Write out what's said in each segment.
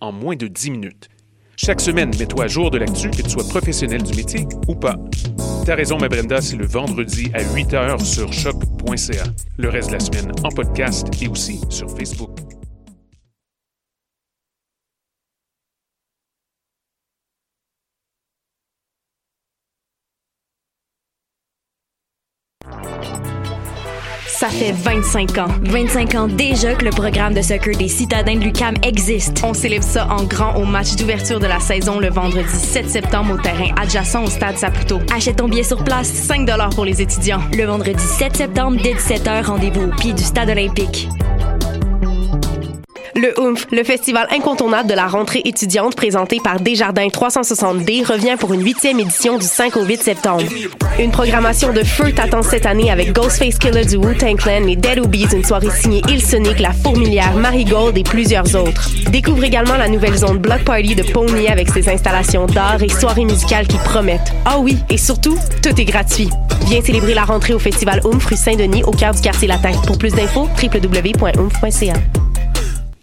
en moins de 10 minutes. Chaque semaine, mets-toi à jour de l'actu, que tu sois professionnel du métier ou pas. T'as raison, ma Brenda, c'est le vendredi à 8h sur choc.ca. Le reste de la semaine en podcast et aussi sur Facebook. Fait 25 ans. 25 ans déjà que le programme de soccer des citadins de l'UCAM existe. On célèbre ça en grand au match d'ouverture de la saison le vendredi 7 septembre au terrain adjacent au stade Saputo. Achète ton billet sur place, 5 pour les étudiants. Le vendredi 7 septembre dès 17h, rendez-vous au pied du stade olympique. Le OOMF, le festival incontournable de la rentrée étudiante présenté par Desjardins 360D, revient pour une huitième édition du 5 au 8 septembre. Une programmation de feu t'attend cette année avec Ghostface Killer du Wu-Tang Clan, les Dead Obies, une soirée signée Il Sonic, La Fourmilière, Marigold et plusieurs autres. Découvre également la nouvelle zone Block Party de Pony avec ses installations d'art et soirées musicales qui promettent. Ah oui, et surtout, tout est gratuit. Viens célébrer la rentrée au festival OOMF rue Saint-Denis au cœur du quartier latin. Pour plus d'infos, www.oomph.ca.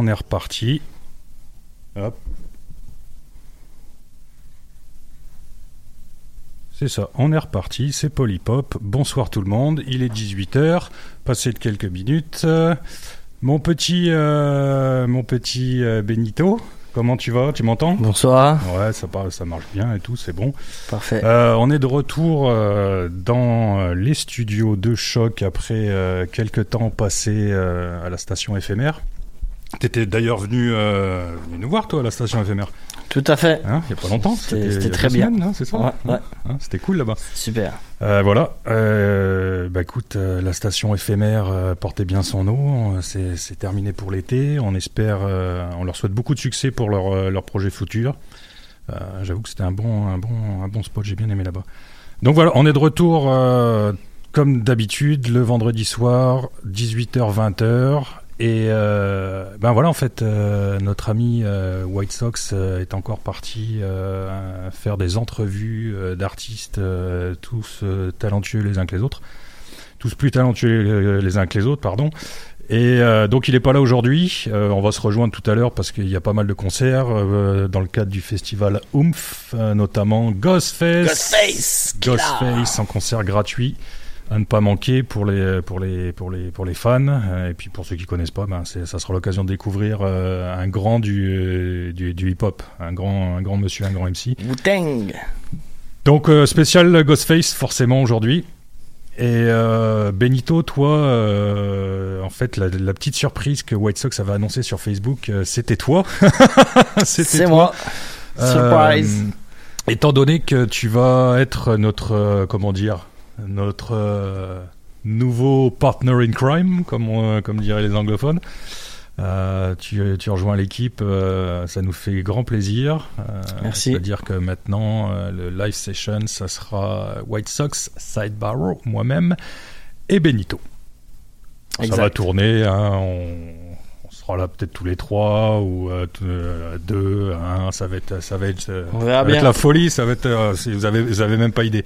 on est reparti. Hop. C'est ça, on est reparti, c'est Hop. Bonsoir tout le monde, il est 18h, passé de quelques minutes. Euh, mon petit, euh, mon petit euh, Benito, comment tu vas Tu m'entends? Bonsoir. Ouais, ça, ça marche bien et tout, c'est bon. Parfait. Euh, on est de retour dans les studios de choc après quelques temps passés à la station éphémère. T'étais d'ailleurs venu, euh, venu nous voir toi à la station éphémère. Tout à fait. Hein, il y a pas longtemps. C'était- très bien. hein, c'est ça Ouais, ouais. Hein, C'était cool là-bas. Super. Euh, voilà. Euh, bah écoute, la station éphémère portait bien son nom. C'est terminé pour l'été. On espère, on leur souhaite beaucoup de succès pour leur, leur projet futur. J'avoue que c'était un bon, un bon, un bon spot. J'ai bien aimé là-bas. Donc voilà, on est de retour comme d'habitude le vendredi soir, 18h-20h. Et euh, ben voilà, en fait, euh, notre ami euh, White Sox est encore parti faire des entrevues d'artistes, tous talentueux les uns que les autres, tous plus talentueux les uns que les autres, pardon. Et donc il est pas là aujourd'hui. On va se rejoindre tout à l'heure parce qu'il y a pas mal de concerts dans le cadre du festival Oomph, notamment Ghostface. Ghostface. Ghostface en concert gratuit à ne pas manquer pour les pour les pour les pour les fans et puis pour ceux qui connaissent pas ben ça sera l'occasion de découvrir un grand du, du, du hip hop un grand un grand monsieur un grand MC Wu-Tang donc spécial Ghostface forcément aujourd'hui et euh, Benito, toi, euh, en fait, la, petite surprise que White Sox avait annoncée sur Facebook, euh, c'était toi. C'est moi. Surprise. étant donné que tu vas être notre, comment dire, notre nouveau partner in crime, comme, comme diraient les anglophones. Euh, tu, tu, rejoins l'équipe, euh, ça nous fait grand plaisir. Euh, Merci. C'est-à-dire que maintenant, le live session, ça sera White Sox, Sidebar, moi-même et Benito. Ça va tourner, hein, on, sera là peut-être tous les trois ou deux, hein, ça va être, ça va être, ça va être la folie, ça va être, vous avez, vous avez même pas idée.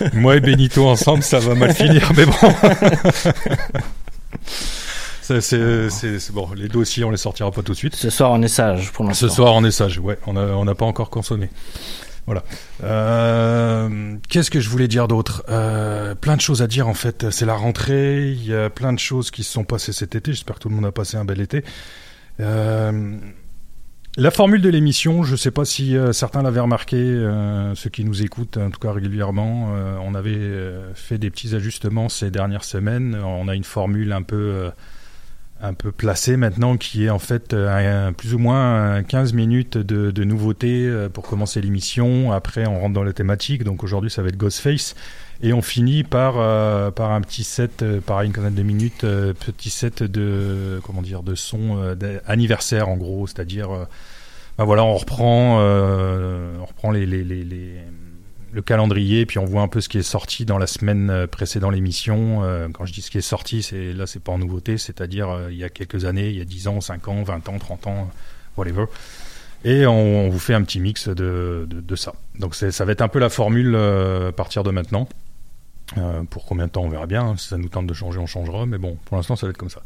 Moi et Benito ensemble, ça va mal finir, mais bon. C'est bon, les dossiers, on les sortira pas tout de suite. Ce soir, on est sage pour l'instant. Ce soir, on est sage, ouais. On n'a on a pas encore consommé. Voilà. Euh, Qu'est-ce que je voulais dire d'autre? Euh, Plein de choses à dire en fait. C'est la rentrée. Il y a plein de choses qui se sont passées cet été. J'espère que tout le monde a passé un bel été. Euh, la formule de l'émission, je ne sais pas si certains l'avaient remarqué, ceux qui nous écoutent en tout cas régulièrement, on avait fait des petits ajustements ces dernières semaines. On a une formule un peu un peu placé maintenant, qui est en fait euh, plus ou moins 15 minutes de, de nouveautés euh, pour commencer l'émission. Après, on rentre dans la thématique. Donc aujourd'hui, ça va être Ghostface. Et on finit par, euh, par un petit set, par une quinzaine de minutes, petit set de, comment dire, de son anniversaire en gros. C'est-à-dire, ben voilà, on reprend, on reprend les, les, les, les le calendrier, puis on voit un peu ce qui est sorti dans la semaine euh, précédant l'émission. Euh, quand je dis ce qui est sorti, c'est là, c'est pas en nouveauté, c'est-à-dire euh, il y a quelques années, il y a 10 ans, 5 ans, 20 ans, 30 ans, whatever. Et on, vous fait un petit mix de, de, ça. Donc ça va être un peu la formule à partir de maintenant. pour combien de temps, on verra bien. Si ça nous tente de changer, on changera. Mais bon, pour l'instant, ça va être comme ça.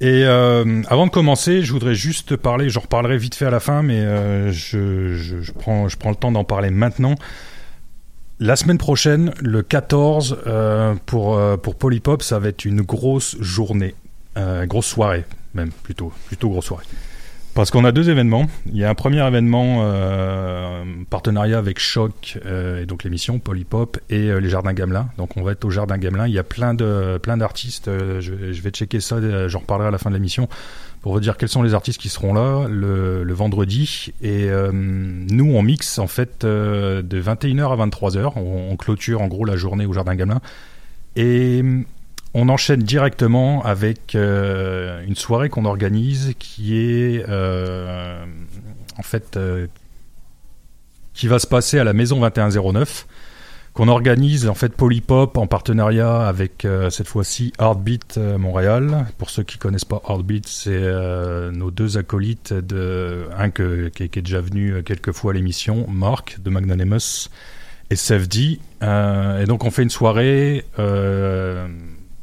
Et avant de commencer, je voudrais juste parler, j'en reparlerai vite fait à la fin, mais je, je, prends, je prends le temps d'en parler maintenant. La semaine prochaine, le 14, euh, pour, euh, pour Polypop, ça va être une grosse journée. Euh, grosse soirée, même, plutôt. Plutôt grosse soirée. Parce qu'on a deux événements. Il y a un premier événement, euh, partenariat avec Choc, et donc l'émission Polypop et les Jardins Gamelin. Donc on va être au Jardin Gamelin. Il y a plein de plein d'artistes. Je, je, vais checker ça, j'en reparlerai à la fin de l'émission pour vous dire quels sont les artistes qui seront là le, vendredi. Et euh, nous, on mixe en fait euh, de 21h à 23h. On, on, clôture en gros la journée au Jardin Gamelin. Et on enchaîne directement avec euh, une soirée qu'on organise qui est en fait qui va se passer à la Maison 2109 qu'on organise en fait Polypop en partenariat avec euh, cette fois-ci Heartbeat euh, Montréal. Pour ceux qui connaissent pas Heartbeat, c'est euh, nos deux acolytes de un qui, est déjà venu quelques fois à l'émission, Marc de Magnanimous et Sefdi. et donc on fait une soirée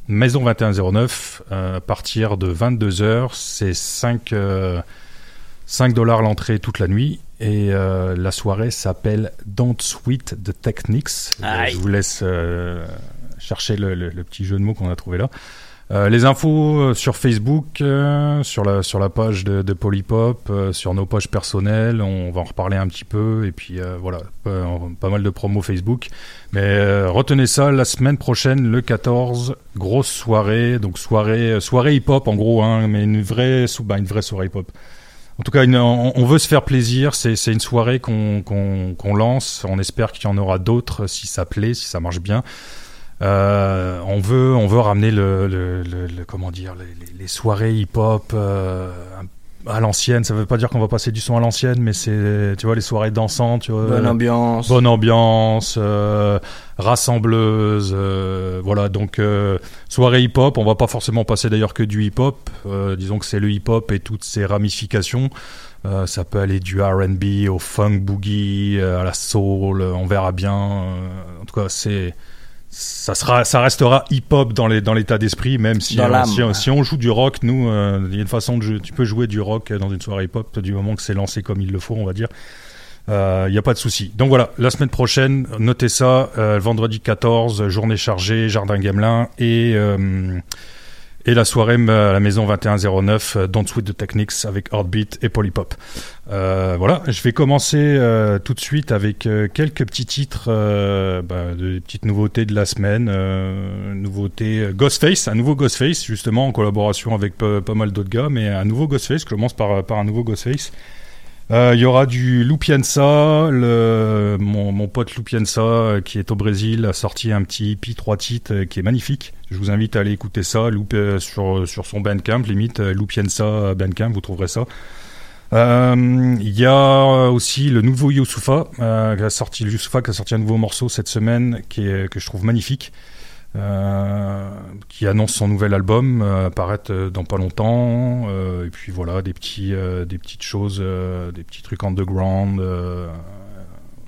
Maison 2109 à partir de 22h, c'est 5 5 dollars l'entrée toute la nuit et euh, la soirée s'appelle Don't Sweet the Techniques. Je vous laisse euh, chercher le, le, le, petit jeu de mots qu'on a trouvé là. Euh, les infos euh, sur Facebook, euh, sur la sur la page de, de Polypop, sur nos pages personnelles, on va en reparler un petit peu et puis voilà, pas, mal de promos Facebook. Mais retenez ça, la semaine prochaine, le 14, grosse soirée, donc soirée soirée hip hop en gros, hein, mais une vraie bah, une vraie soirée hip hop. En tout cas, on, veut se faire plaisir. C'est une soirée qu'on lance. On espère qu'il y en aura d'autres si ça plaît, si ça marche bien. Euh, on veut, on veut ramener le, le, le, comment dire, les, les soirées hip-hop euh, à l'ancienne. Ça veut pas dire qu'on va passer du son à l'ancienne, mais c'est, tu vois, les soirées dansantes, tu vois, bonne ambiance, bonne ambiance, euh, rassembleuse, euh, voilà. Donc euh, soirée hip-hop. On va pas forcément passer d'ailleurs que du hip-hop. Euh, disons que c'est le hip-hop et toutes ses ramifications. ça peut aller du R&B au funk boogie, à la soul. On verra bien. en tout cas, c'est ça sera, ça restera hip-hop dans les dans l'état d'esprit, même si, euh, si, on joue du rock, nous, euh, il y a une façon de jouer, tu peux jouer du rock dans une soirée hip-hop du moment que c'est lancé comme il le faut, on va dire. Il euh, n'y a pas de souci. Donc voilà, la semaine prochaine, notez ça, vendredi 14, journée chargée, Jardin Gamelin et, et la soirée à la maison 2109, Don't Sweet the Techniques avec Heartbeat et Polypop. voilà, je vais commencer tout de suite avec quelques petits titres, bah, de petites nouveautés de la semaine. nouveauté Ghostface, un nouveau Ghostface, justement en collaboration avec pas, mal d'autres gars, mais un nouveau Ghostface, je commence par, par un nouveau Ghostface. Euh, il y aura du Lupiensa, le, mon, pote Lupiensa euh, qui est au Brésil a sorti un petit EP trois titres euh, qui est magnifique. Je vous invite à aller écouter ça sur sur son Bandcamp, limite Lupiensa Bandcamp, vous trouverez ça. Il y a aussi le nouveau Youssoufa, euh, qui a sorti un nouveau morceau cette semaine qui que je trouve magnifique. Euh, qui annonce son nouvel album euh, apparaître euh, dans pas longtemps. Et puis voilà des petits des petites choses des petits trucs underground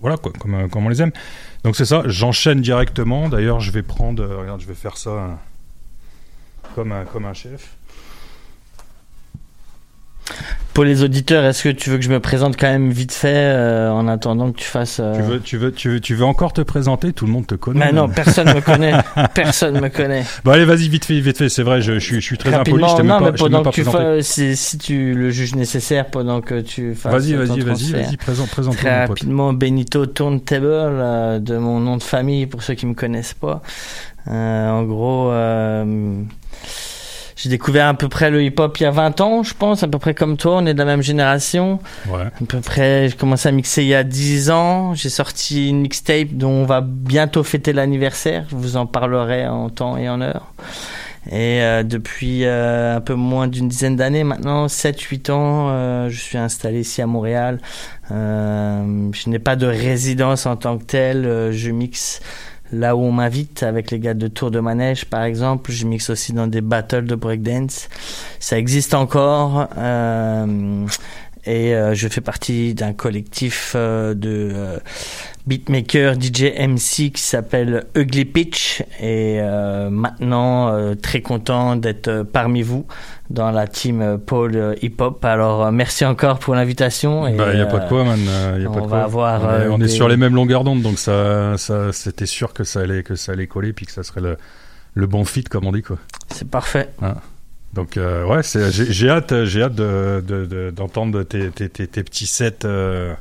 voilà quoi comme, comme on les aime. Donc c'est ça j'enchaîne directement. D'ailleurs je vais prendre regarde je vais faire ça comme un comme un chef pour les auditeurs, est-ce que tu veux que je me présente quand même vite fait euh, en attendant que tu fasses. Euh, tu, veux, tu, veux, tu, veux, tu veux encore te présenter? Tout le monde te connaît. Mais non, personne me connaît. personne me connaît. Bon, allez, vas-y, vite fait, vite fait. C'est vrai, je, je, suis, je suis très impoli. Je non, pas, mais pendant que tu fais, si, si, tu le juges nécessaire, pendant que tu fasses. Vas-y, vas-y, vas-y, vas-y, présente, présente. Très rapidement, Benito Turntable, euh, de mon nom de famille, pour ceux qui me connaissent pas. Euh, en gros. Euh, j'ai découvert à peu près le hip-hop il y a 20 ans, je pense, à peu près comme toi, on est de la même génération. Ouais. À peu près, j'ai commencé à mixer il y a 10 ans, j'ai sorti une mixtape dont on va bientôt fêter l'anniversaire, je vous en parlerai en temps et en heure. Et euh, depuis euh, un peu moins d'une dizaine d'années maintenant, 7-8 ans, euh, je suis installé ici à Montréal. je n'ai pas de résidence en tant que telle, je mixe là où on m'invite avec les gars de Tour de Manège par exemple. Je mixe aussi dans des battles de breakdance. Ça existe encore. Euh, et euh, je fais partie d'un collectif euh, de beatmaker DJ MC qui s'appelle Ugly Pitch et maintenant très content d'être parmi vous dans la team Paul Hip Hop. Alors merci encore pour l'invitation. Il bah, n'y a pas de quoi, man. Y a on pas de va avoir. On, est, on est, sur les mêmes longueurs d'onde, donc ça, ça, c'était sûr que ça allait, que ça allait coller, puis que ça serait le, le bon fit, comme on dit, quoi. C'est parfait. Hein donc euh, ouais, j'ai hâte, j'ai hâte d'entendre de, tes, tes, tes, tes, petits sets euh,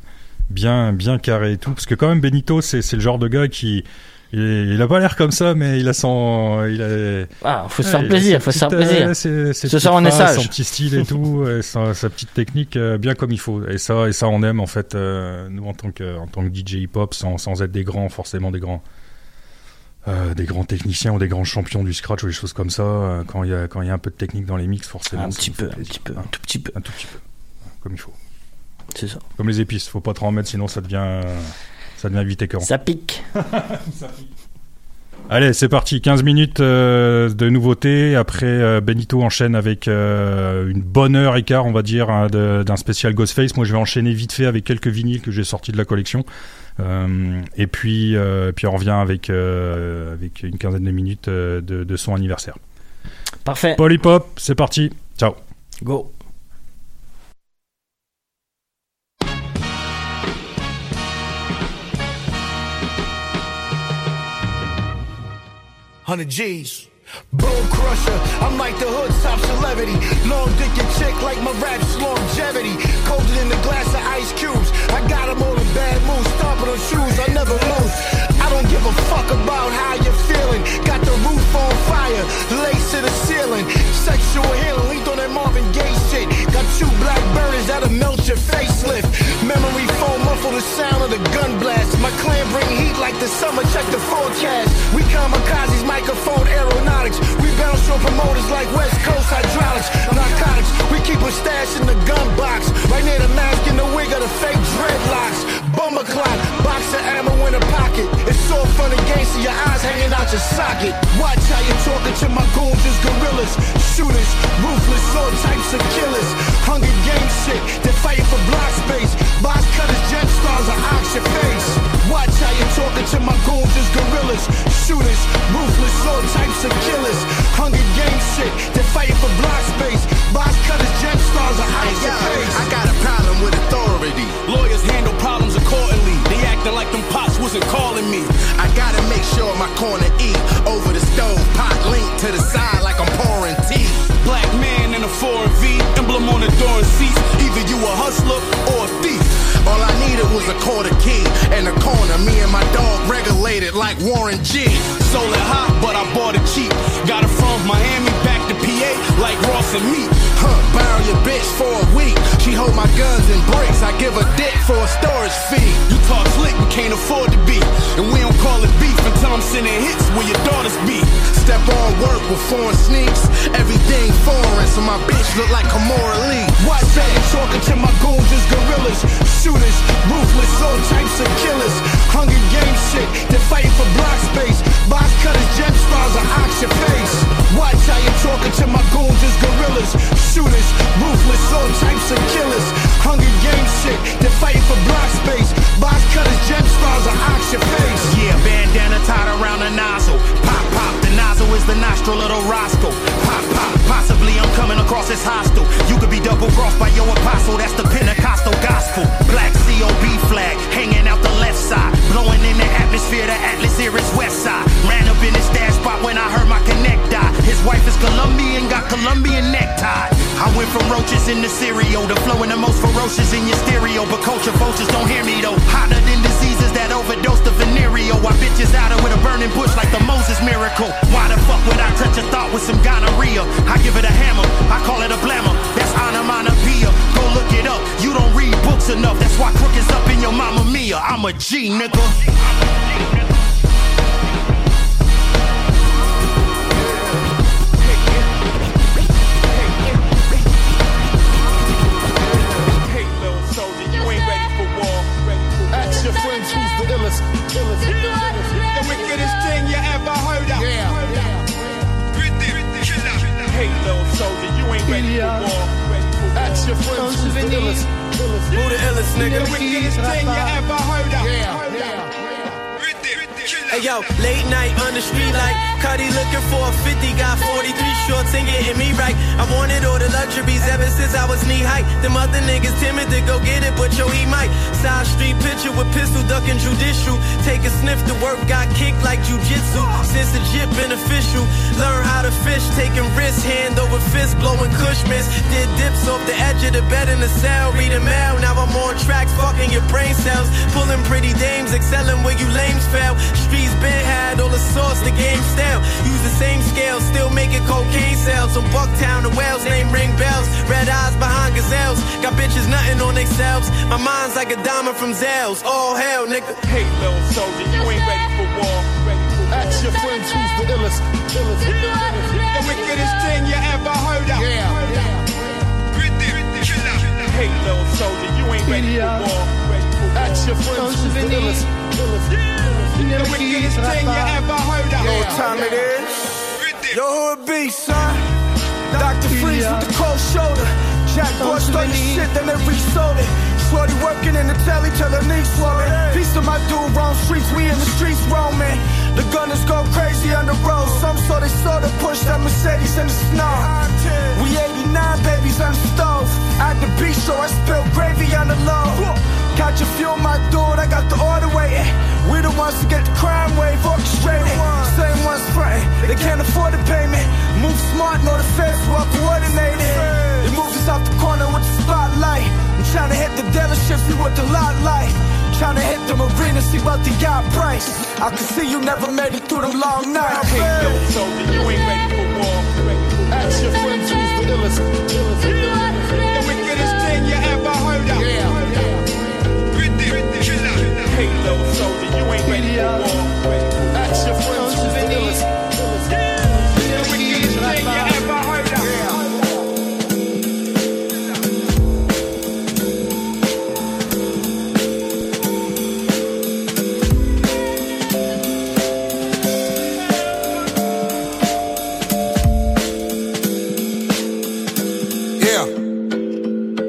bien bien carrés et tout, parce que quand même Benito, c'est le genre de gars qui il, il a pas l'air comme ça, mais il a son, il a. Ah, faut se faire plaisir, faut se faire plaisir. Ce soir on est sage. Son petit style et tout, et sa, sa, petite technique euh, bien comme il faut. Et ça, et ça on aime en fait nous en tant que en tant que DJ hip hop, sans, sans être des grands, forcément des grands euh, des grands techniciens ou des grands champions du scratch ou des choses comme ça, euh, quand il y a quand y a un peu de technique dans les mix, forcément. Un petit peu, un petit peu, un tout petit peu, un tout petit peu, comme il faut. C'est ça. Comme les épices, faut pas trop en mettre, sinon ça devient ça devient vite écœurant. Ça pique. ça pique. Allez, c'est parti. 15 minutes euh, de nouveautés. Après, Benito enchaîne avec une bonne heure et quart, on va dire, hein, d'un spécial Ghostface. Moi, je vais enchaîner vite fait avec quelques vinyles que j'ai sortis de la collection. Euh, et puis, euh, puis on revient avec, euh, avec une quinzaine de minutes de, de son anniversaire. Parfait. Polypop, c'est parti. Ciao. Go. Hundred G's. Bone crusher, I'm like the hood top celebrity. Long dick and chick like my rap's longevity. Colder than the glass of ice cubes. I got them all in bad mood, stomping on shoes, I never lose. Don't give a fuck about how you're feeling. Got the roof on fire, lace to the ceiling. Sexual healing, linked on that Marvin Gaye shit. Got two black burners that'll melt your facelift. Memory foam muffle the sound of the gun blast. My clan bring heat like the summer, check the forecast. We kamikazes, microphone aeronautics. We bounce your promoters like West Coast hydraulics. Narcotics, we keep a stash in the gun box. Right near the mask and the wig of the fake dreadlocks. Bomber clock, box of ammo in a pocket. It's so fun and games, see your eyes hanging out your socket. Watch how you talking to my goons as gorillas. Shooters, ruthless, all types of killers. Hunger game shit, they're fighting for block space. Box cutters, jet stars, or ox your face. Watch how you talking to my goons as gorillas. Shooters, ruthless, all types of killers. Hunger game shit, they're fighting for block space. Cutters, jet stars, or ox your face. I got a problem with authority. Lawyers handle problems of course wasn't calling me. I gotta make sure my corner E over the stove, pot linked to the side like I'm pouring tea. Black man in a foreign V, emblem on the door and seats. Either you a hustler was a quarter key and a corner. Me and my dog regulated like Warren G. Sold it hot, but I bought it cheap. Got it from Miami back to PA like Ross and meat. Huh, borrow your bitch for a week. She hold my guns and bricks. I give a dick for a storage fee. You talk slick, but can't afford to be. And we don't call it beef until I'm sending hits where your daughters be. Step on work with foreign sneaks. Everything foreign, so my bitch look like Kimora Lee. Watch that, talking to my goons is gorillas. Shooters, ruthless, all types of killers. Hunger game shit, they're fighting for block space. Box cutters, gem stars, or ox your face. Watch how you talking to my goons is gorillas. Shooters, ruthless, all types of killers. Hunger game shit, they're fighting for block space. Box cutters, gem stars, or ox your face. Yeah, bandana tied around the nozzle. Pop, pop, the nozzle is the nostril of the. Pop, pop, possibly I'm coming across as hostile. You could be double crossed by your apostle, that's the Pentecostal gospel. Black COB flag hanging out the left side. Blowing in the atmosphere, the Atlas here is west side. Ran up in the stash spot when I heard my connect die. His wife is Colombian, got Colombian necktie. I went from roaches in the cereal to flowing the most ferocious in your stereo. But culture vultures don't hear me though. Hotter than diseases that overdose the venereal. Why bitches out of with a burning bush like the Moses miracle? Why the fuck would I touch a thought with some gonorrhea? I give it a hammer, I call it a blammer. That's onomatopoeia. Go look it up. You don't read books enough. That's why crook is up in your mama mia. I'm a G, nigga. Illest. illest. The wickedest thing you ever heard of. Yeah. Hey, little soldier, you ain't ready for war. Ask your friends who's the illest. illest. Who the illest nigga? The wickedest thing you ever heard of. Yeah. Hey yo, late night on the street like Cuddy looking for a 50, got 43 shorts and getting me right. I wanted all the luxuries ever since I was knee height. Them other niggas timid to go get it, but yo, he might. Side street picture with pistol ducking judicial. Take a sniff to work, got kicked like jujitsu. Since the jip been official, learn how to fish, taking risks, hand over fist, blowing cushmans. Did dips off the edge of the bed in the cell, reading mail. Now I'm on tracks, fucking your brain cells. Pulling pretty dames, excelling where you lames fail. Streets been had all the sauce, the game stale. Use the same scale, still making cocaine sales. From Bucktown to Wales, name ring bells. Red eyes behind gazelles. Got bitches nothing on themselves. My mind's like a diamond from Zales. All hell, nigga. Hey, little soldier, you ain't ready for war. Ask your friends who's the illest. illest. The wickedest thing you ever heard of. Yeah. Hey, little soldier, you ain't ready for war. Ask your friends who's the illest. The wickedest thing you ever heard of. Know what time it is? Yo, who it be, son? Dr. Freeze with the cold shoulder. Jack Boy started shit, then they resold it. Shorty working in the telly till her knees swollen. Piece of my dude, wrong streets, we in the streets roaming. The gunners go crazy on the road. Some saw they saw the push that Mercedes in the snow. We 89 babies on the stove. At the beach, so I spilled gravy on the low. Catch a fuel, my dude, I got the order waiting. We the ones to get the crime wave orchestrated. Same ones frontin', they can't afford the payment. Move smart, the feds well coordinated. It moves us out the corner with the spotlight. I'm trying to hit the dealership, see what the lot like. Trying to hit the marina, see what the yacht price. I can see you never made it through them long nights. Hey, little soldier, you ain't ready for war. Ask your friends who's the illest. Ain't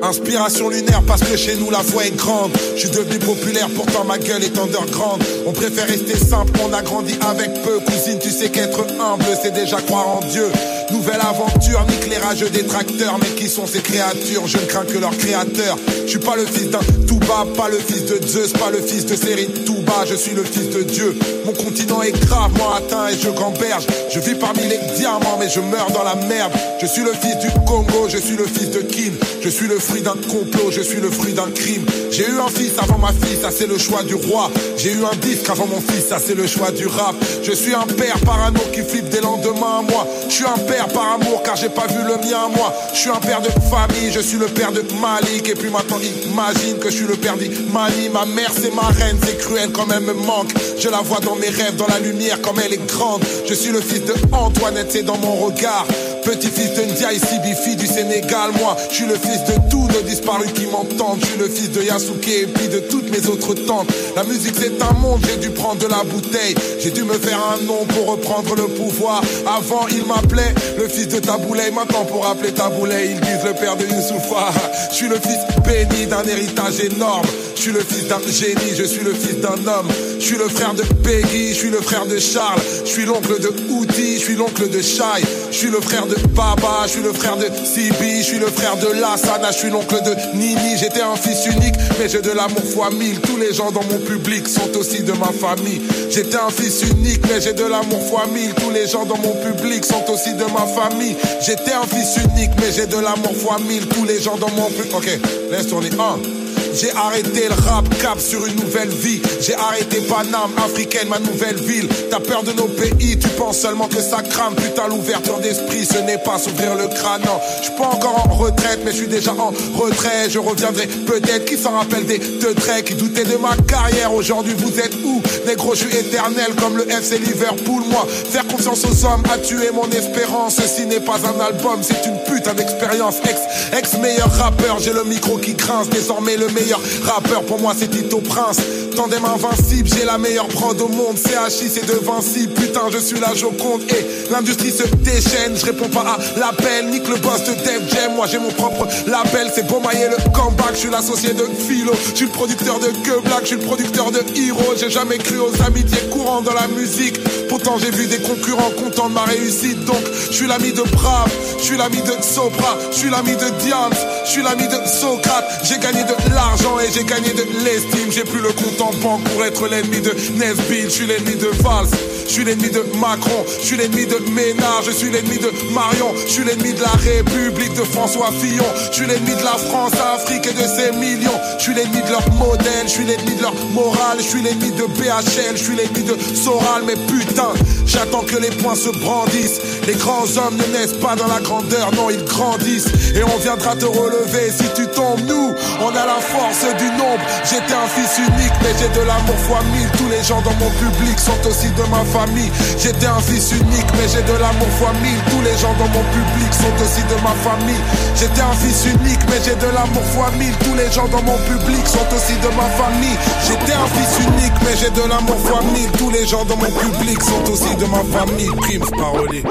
Inspiration lunaire parce que chez nous la foi est grande. Je suis devenu populaire, pourtant ma gueule est underground. On préfère rester simple, on a grandi avec peu. Cousine, tu sais qu'être humble, c'est déjà croire en Dieu. Nouvelle aventure, nique rageux détracteurs. Mais qui sont ces créatures? Je ne crains que leur créateur. Je suis pas le fils d'un Touba, pas le fils de Zeus, pas le fils de Série Touba. Je suis le fils de Dieu. Mon continent est gravement atteint et je gamberge. Je vis parmi les diamants, mais je meurs dans la merde. Je suis le fils du Congo, je suis le fils de Kim. Je suis le fruit d'un complot, je suis le fruit d'un crime. J'ai eu un fils avant ma fille, ça c'est le choix du roi. J'ai eu un disque avant mon fils, ça c'est le choix du rap. Je suis un père parano qui flippe des lendemains à moi. Je suis un père par amour car j'ai pas vu le mien moi. Je suis un père de famille, je suis le père de Malik. Et puis maintenant imagine que je suis le père d'Imani. Ma mère c'est ma reine, c'est cruel quand même me manque. Je la vois dans mes rêves, dans la lumière comme elle est grande. Je suis le fils de Antoinette, c'est dans mon regard. Petit-fils de Ndiaye Sibifi du Sénégal, moi, je suis le fils de tous nos disparus qui m'entendent. Je suis le fils de Yasuke et puis de toutes mes autres tantes. La musique c'est un monde, j'ai dû prendre de la bouteille. J'ai dû me faire un nom pour reprendre le pouvoir. Avant, il m'appelait le fils de Taboulay. Maintenant, pour appeler Taboulay, ils disent le père de Youssoufa. Je suis le fils béni d'un héritage énorme. Je suis le fils d'un génie, je suis le fils d'un homme. Je suis le frère de Peggy, je suis le frère de Charles. Je suis l'oncle de Outi, je suis l'oncle de Shai. Je suis le frère de Baba, je suis le frère de Sibi, je suis le frère de Lassana, je suis l'oncle de Nini. J'étais un fils unique, mais j'ai de l'amour fois mille. Tous les gens dans mon public sont aussi de ma famille. J'étais un fils unique, mais j'ai de l'amour fois mille. Tous les gens dans mon public sont aussi de ma famille. J'étais un fils unique, mais j'ai de l'amour fois mille. Tous les gens dans mon public. Ok, laisse tourner. Un. J'ai arrêté le rap cap sur une nouvelle vie. J'ai arrêté Paname, africaine, ma nouvelle ville. T'as peur de nos pays, tu penses seulement que ça crame. Putain, l'ouverture d'esprit, ce n'est pas s'ouvrir le crâne. Non, je pas encore en retraite, mais je suis déjà en retrait. Je reviendrai peut-être. Qui s'en rappelle des deux traits qui doutaient de ma carrière Aujourd'hui, vous êtes où? Négro, je suis éternel comme le FC Liverpool. Moi, faire confiance aux hommes a tué mon espérance. Ceci n'est pas un album, c'est une putain d'expérience. Ex, ex meilleur rappeur, j'ai le micro qui grince. Désormais, le meilleur rappeur pour moi, c'est Tito Prince. Tandem invincible, j'ai la meilleure prod au monde. CHI, c'est de Vinci. Putain, je suis la Joconde. Et l'industrie se déchaîne. Je réponds pas à l'appel. Nique le boss de Def Jam. Moi, j'ai mon propre label. C'est Beaumaillé le comeback. Je suis l'associé de Philo. Je suis le producteur de Que Black. Je suis le producteur de Hero. J'ai jamais cru aux amitiés courantes dans la musique. Pourtant, j'ai vu des concurrents contents de ma réussite. Donc, je suis l'ami de Brave. Je suis l'ami de Sopra. Je suis l'ami de Diams. Je suis l'ami de Socrate. J'ai gagné de et j'ai gagné de l'estime. J'ai plus le compte en banque pour être l'ennemi de Nesbill. Je suis l'ennemi de Valls. Je suis l'ennemi de Macron. Je suis l'ennemi de Ménard. Je suis l'ennemi de Marion. Je suis l'ennemi de la République de François Fillon. Je suis l'ennemi de la France, Afrique et de ses millions. Je suis l'ennemi de leur modèle. Je suis l'ennemi de leur morale. Je suis l'ennemi de BHL. Je suis l'ennemi de Soral. Mais putain, j'attends que les poings se brandissent. Les grands hommes ne naissent pas dans la grandeur. Non, ils grandissent. Et on viendra te relever si tu tombes. Nous, on a la force du nombre. J'étais un fils unique, mais j'ai de l'amour fois mille. Tous les gens dans mon public sont aussi de ma famille. J'étais un fils unique, mais j'ai de l'amour fois mille. Tous les gens dans mon public sont aussi de ma famille. J'étais un fils unique, mais j'ai de l'amour fois mille. Tous les gens dans mon public sont aussi de ma famille. J'étais un fils unique, mais j'ai de l'amour fois mille. Tous les gens dans mon public sont aussi de ma famille. Prime parolier.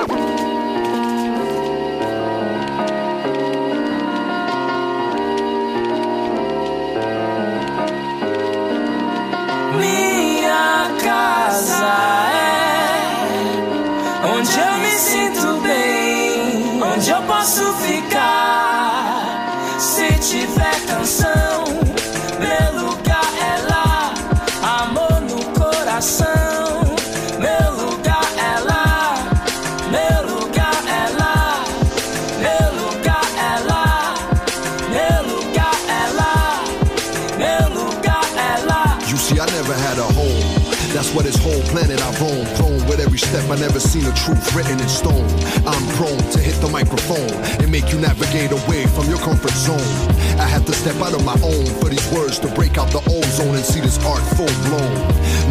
Minha casa What this whole planet I've owned. Grown with every step, I never seen the truth written in stone. I'm prone to hit the microphone and make you navigate away from your comfort zone. I had to step out of my own for these words to break out the ozone and see this art full blown.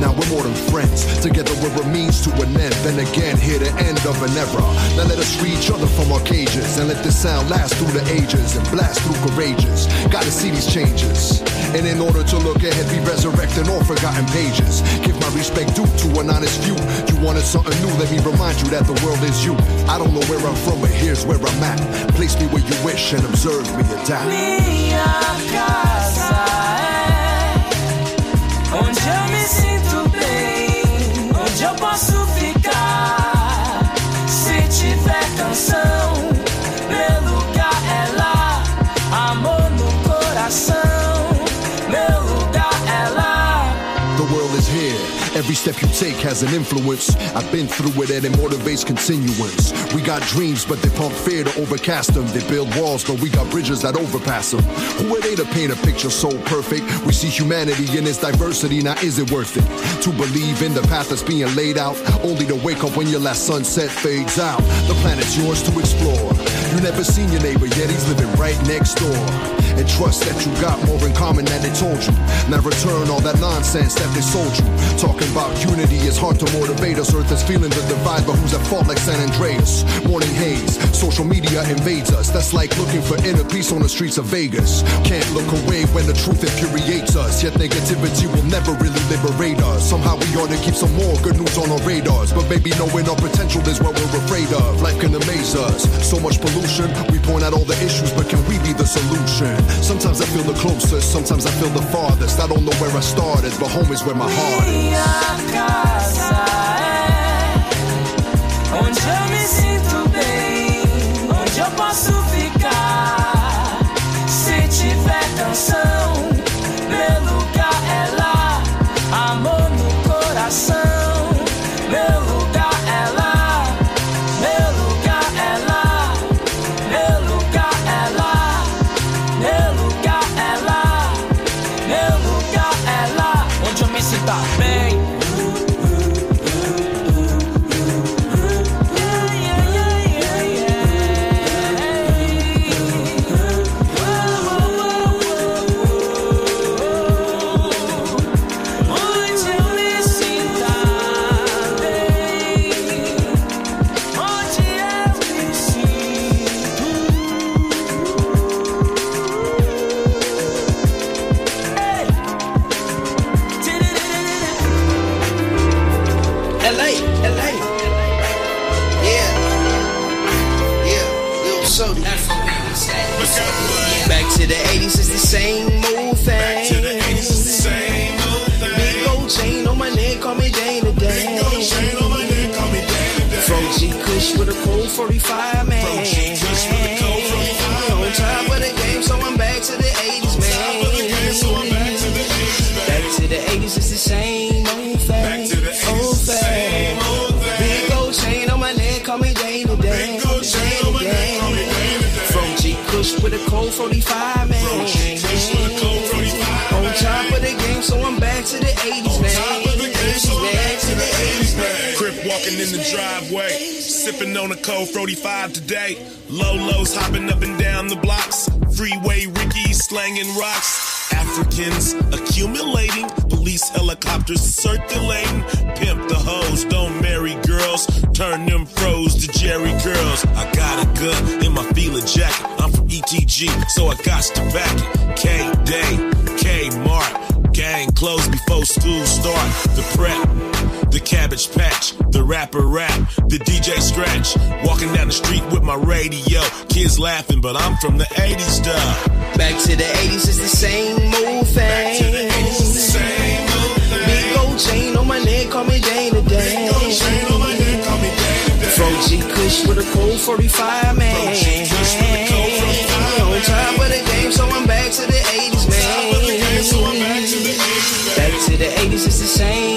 Now we're more than friends. Together we're a means to an end. Then again, here the end of an era. Now let us free each other from our cages and let this sound last through the ages and blast through courageous. Gotta see these changes. And in order to look ahead, be resurrecting all forgotten pages. Give my respect due to an honest view. You wanted something new, let me remind you that the world is you. I don't know where I'm from, but here's where I'm at. Place me where you wish and observe me adapt. Minha casa é onde eu me sinto bem, onde eu posso ficar. Se tiver canção, step you take has an influence. I've been through it and it motivates continuance. We got dreams, but they pump fear to overcast them. They build walls, but we got bridges that overpass them. Who are they to paint a picture so perfect? We see humanity in its diversity, now is it worth it? To believe in the path that's being laid out, only to wake up when your last sunset fades out. The planet's yours to explore. You never seen your neighbor, yet he's living right next door. And trust that you got more in common than they told you. Now return all that nonsense that they sold you. Talking about unity is hard to motivate us. Earth is feeling the divide, but who's at fault like San Andreas? Morning haze, social media invades us. That's like looking for inner peace on the streets of Vegas. Can't look away when the truth infuriates us. Yet negativity will never really liberate us. Somehow we ought to keep some more good news on our radars. But maybe knowing our potential is what we're afraid of. Life can amaze us. So much pollution, we point out all the issues, but can we be the solution? Sometimes I feel the closest, sometimes I feel the farthest. I don't know where I started, but home is where my heart is. Onde eu me sinto bem, onde eu posso ficar. Se tiver canção, cold 45 today. Lolos hopping up and down the blocks. Freeway Ricky slanging rocks. Africans accumulating, police helicopters circulating. Pimp the hoes, don't marry girls. Turn them froze to Jerry girls. I got a gun in my feeler jacket. I'm from ETG, so I got to back it. K Day, K Mart. Gang closed before school start. The prep, the cabbage patch, the rapper rap, the DJ scratch. Walking down the street with my radio. Kids laughing, but I'm from the 80s, duh. Back to the 80s, is the same old thing. Back to the 80s, it's the same old thing. Big old chain on my neck, call me Dana Dane. Big old chain on my neck, call me Dana Dane. From G Kush with a cold 45, man. From G Kush with a cold 45, On top of the game, so I'm back to the 80s, man. Top of the game, so I'm back to the 80s, man. Back to the 80s, it's the same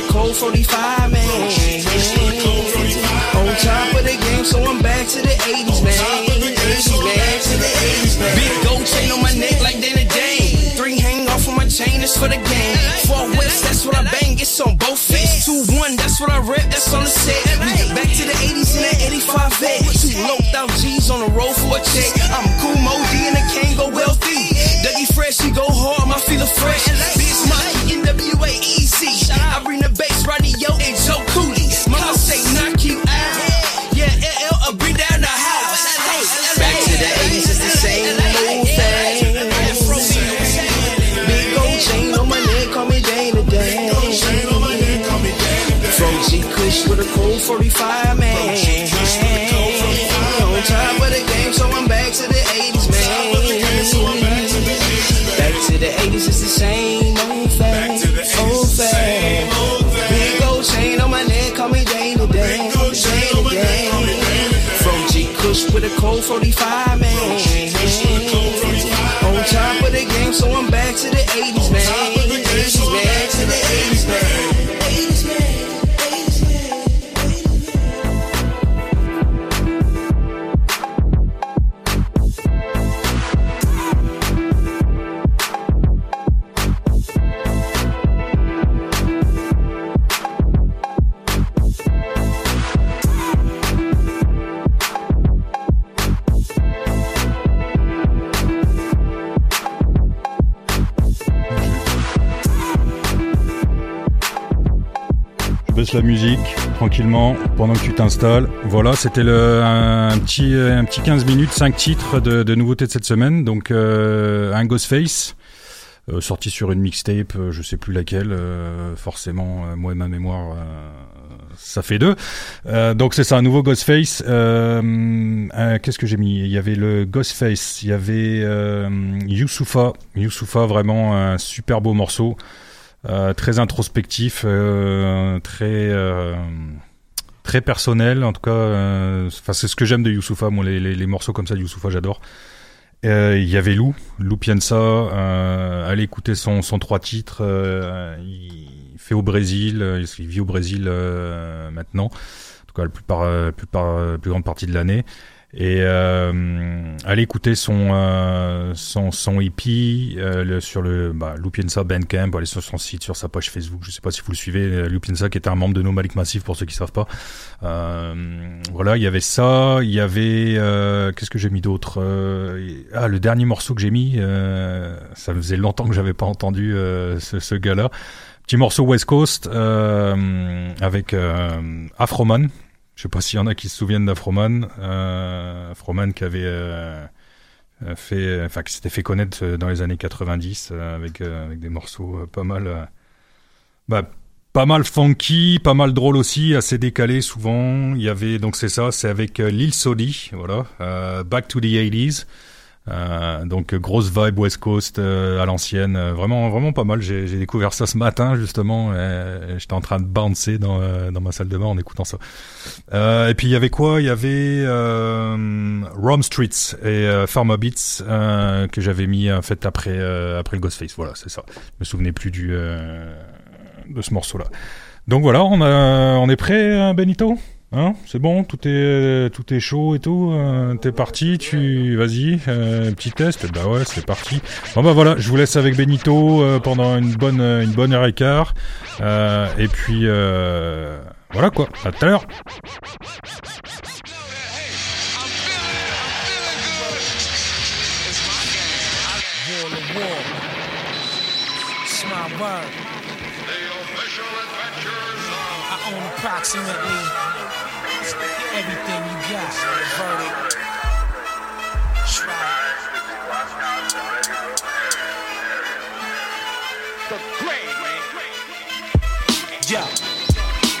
A cold 45, man. From G Kush with a cold 45, On top of the game, so I'm back to the 80s, man. top of the game, so I'm back to the 80s, man. Big gold chain on my neck like Dana Dane. Three hang off of my chain, it's for the game. Four whips, that's what I bang, it's on both feet. Two one, that's what I rip, that's on the set. We get back to the 80s in that 85 vet. Two loped out G's on the road for a check. I'm cool, Modi, with a cold 45, man. On top of the game, so I'm back to the 80s, 80s, La musique tranquillement pendant que tu t'installes. Voilà, c'était le un petit un petit 15 minutes, 5 titres de, de nouveautés de cette semaine. Donc euh, un Ghostface euh, sorti sur une mixtape, euh, je sais plus laquelle. euh, forcément, euh, moi et ma mémoire, ça fait deux. Donc c'est ça, un nouveau Ghostface. Qu'est-ce que j'ai mis? Il y avait le Ghostface, il y avait Youssoufa. Youssoufa, vraiment un super beau morceau. Euh, très introspectif, euh, très euh, très personnel. En tout cas, c'est ce que j'aime de Youssoufa. Moi, les, les, les morceaux comme ça de Youssoufa, j'adore. Il y avait Lou, Lou Piensa. Euh, allez écouter son son trois titres. euh, il fait au Brésil, il vit au Brésil maintenant. En tout cas, la plupart, la plupart, la plus grande partie de l'année. Et euh, allez écouter son euh, son son EP euh, le- sur le bah, Lupiensa Bandcamp, allez sur son site, sur sa page Facebook. Je sais pas si vous le suivez. Lupiensa qui était un membre de No Malik Massif pour ceux qui savent pas. Voilà, il y avait ça. Il y avait qu'est-ce que j'ai mis d'autre Ah, le dernier morceau que j'ai mis, ça faisait longtemps que j'avais pas entendu ce, ce gars-là. Petit morceau West Coast euh, avec euh, Afroman. Je sais pas s'il y en a qui se souviennent d'Afroman. Euh, Afroman qui avait euh, euh, fait, enfin qui s'était fait connaître euh, dans les années 90 euh, avec, euh, des morceaux euh, pas mal, euh, bah, pas mal funky, pas mal drôle aussi, assez décalé souvent. Il y avait donc c'est ça, c'est avec euh, Lil Sodi, voilà, euh, Back to the 80s. Euh, donc grosse vibe West Coast euh, à l'ancienne, euh, vraiment vraiment pas mal. J'ai découvert ça ce matin justement. J'étais en train de bouncer dans euh, dans ma salle de bain en écoutant ça. Et puis il y avait quoi? Il y avait Rome Streets et Pharma Beats que j'avais mis en fait après après le Ghostface. Voilà, c'est ça. Je me souvenais plus du de ce morceau là. Donc voilà, on a on est prêt Benito? Hein, c'est bon, tout est tout est chaud et tout. euh, T'es parti, tu vas-y, euh, petit test. Bah ouais, c'est parti. Bon bah voilà, je vous laisse avec Benito euh, pendant une bonne une bonne heure et quart. Euh, et puis euh, voilà quoi. À tout à l'heure. Approximately everything you got. Verdict. The great. Yo.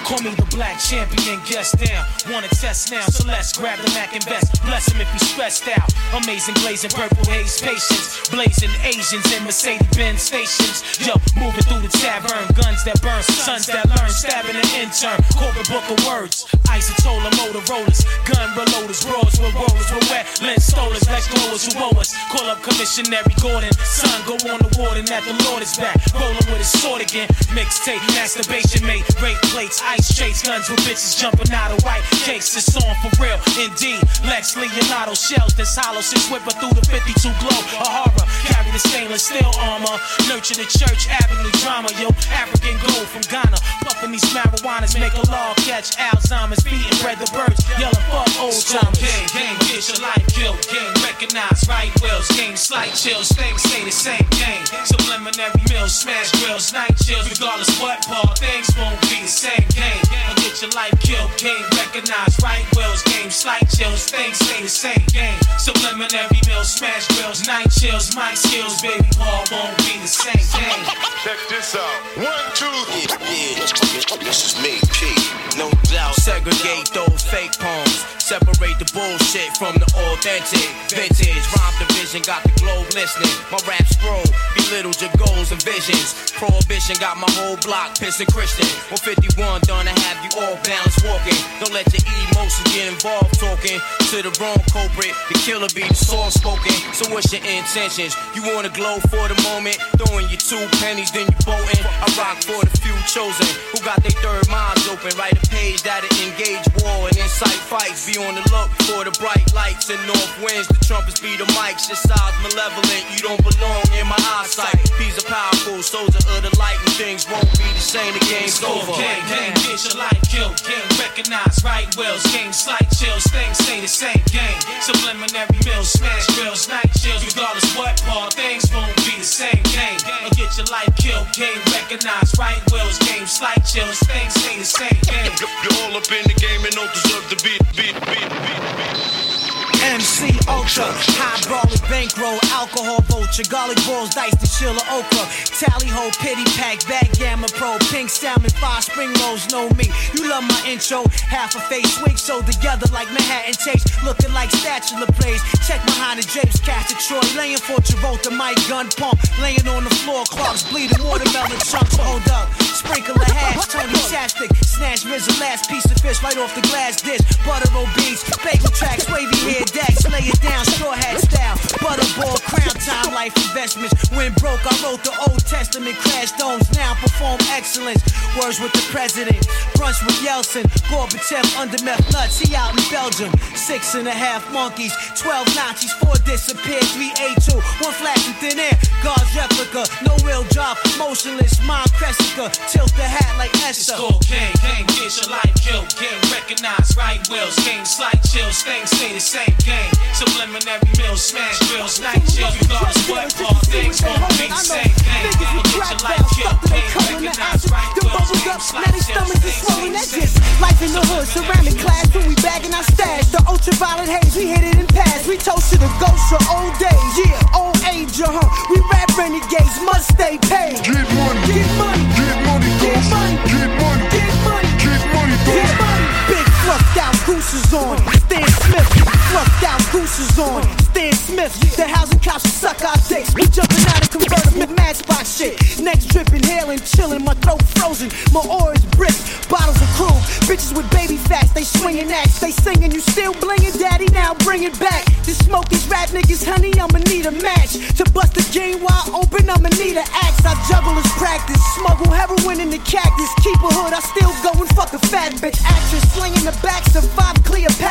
Call me the black champion, guest down. Wanna test now, so let's grab the Mac and vest. Bless him if he's stressed out. Amazing blazing purple haze patience. Blazing Asians in Mercedes Benz stations. Yo, moving through the tavern. Guns that burn, sons that learn. Stabbing an intern. Corporate book of words. Isotola Motorola's. Gun reloaders. Brawls with rollers. With wet lens stolers. Lex blowers who owe us. Call up Commissionary Gordon. Son, go on the warden that the Lord is back. Rolling with his sword again. Mixtape, masturbation mate. Rape plates, ice chase guns with bitches jumping out of white cakes. It's on for real, indeed. Lex Leonardo shells this hollow six whipper through the 52 glow. A horror, carry the stainless steel armor. Nurture the church avenue drama, yo. African gold from Ghana. Puffing these marijuanas, make a law catch Alzheimer's. Beating bread the birds, yelling fuck old timers. Gang, gang, get your life killed. Gang, recognize right wills. Game, slight chills. Things stay the same. Gang, subliminary meals, smash grills, night chills. Regardless what part, things won't be the same. Gang, or get your life killed. Game, recognize right wills. Game, slight chills. Things stay the same. Gang, subliminary meals, smash grills, night chills. My skills, baby, Paul won't be the same. Gang. Check this out. One, two, Yeah, yeah, this is me, P. No doubt. Segregate those fake poems. Separate the bullshit from the authentic, vintage. Rhyme division got the globe listening. My rap scroll belittle your goals and visions. Prohibition got my whole block pissing Christian. 151 done to have you all balanced walking. Don't let your emotions get involved talking to the wrong culprit. The killer be the soft spoken. So what's your intentions? You wanna glow for the moment? Throwing your two pennies, then you bolting. I rock for the few chosen who got their third minds open. Write a page that'll engage war and incite fights. Be on the look for the bright lights and north winds. The trumpets be the mics. Your size malevolent. You don't belong in my eyesight. These are powerful, soldier of the light, and things won't be the same. The game's over. Gang, gang, get your life killed. Gang, recognize right wills. Game, slight chills. Things stay the same. Game, subliminary mills. Smash grills, night chills. Regardless what part, things won't be the same. Game, or get your life killed. Game, recognize right wills. Game, slight chills. Things stay the same. Game. You're all up in the game and don't deserve to be, be, be, be, MC Ultra, high brawling bankroll, alcohol vulture, garlic balls, dice to chill okra, tally ho, pity pack, backgammon pro, pink salmon, five spring rolls, know me. You love my intro, half a face swing, so together like Manhattan takes, looking like spatula plays. Check behind the drapes, cast Troy, laying for Travolta, my gun pump, laying on the floor, clogs bleeding, watermelon chunks, hold up. Sprinkle a hash, Tony Chapstick, snatch Rizzo, last piece of fish? Right off the glass dish, butter beats, bagel tracks, wavy hair, decks, lay it down, straw hat style, butterball, crown time, life investments. When broke, I wrote the Old Testament, crash domes, now perform excellence. Words with the president, brunch with Yeltsin, Gorbachev under meth nuts, he out in Belgium. Six and a half monkeys, 12 Nazis, four disappeared, three A2, one flash in thin air, God's replica, no real job, motionless, mind Cressica, tilt the hat like Esther. School gang, gang, get your life killed. Gang, recognize right wills. Game, slight chills. Things stay the same. Game, subliminary mills, smash grills, night chills. Regardless what all things won't be the same. Gang, or get your life killed. Gang, recognize right Them wills. bubbles Game, up, now they stomachs is chills. swollen, Things that's stay it. the same. Life in the hood, ceramic class, when we bagging our stash. The ultraviolet haze, we hit it and pass. We toast to the ghosts of old days, yeah, old age, uh huh. We rap renegades, must stay paid. Get money, get money, get money, get money, get money, get money, get money, get money. Big fluffed out gooses on, Stan Smith. Fluffed out gooses on, Stan Smith. The housing cops will suck our dicks. We jumping out of convertible matchbox shit. Necks dripping, hailing, chilling, my throat frozen. My aura is brick, bottles of crew. Bitches with baby fats, they swinging axe. They singing, you still blinging, daddy, now bring it back. To smoke these rap niggas, honey, I'ma need a match. To bust the game wide open, I'ma need an axe. I juggle as practice, smuggle heroin in the cactus. Keep a hood, I still go and fuck a fat bitch. Actress, slinging the backs of five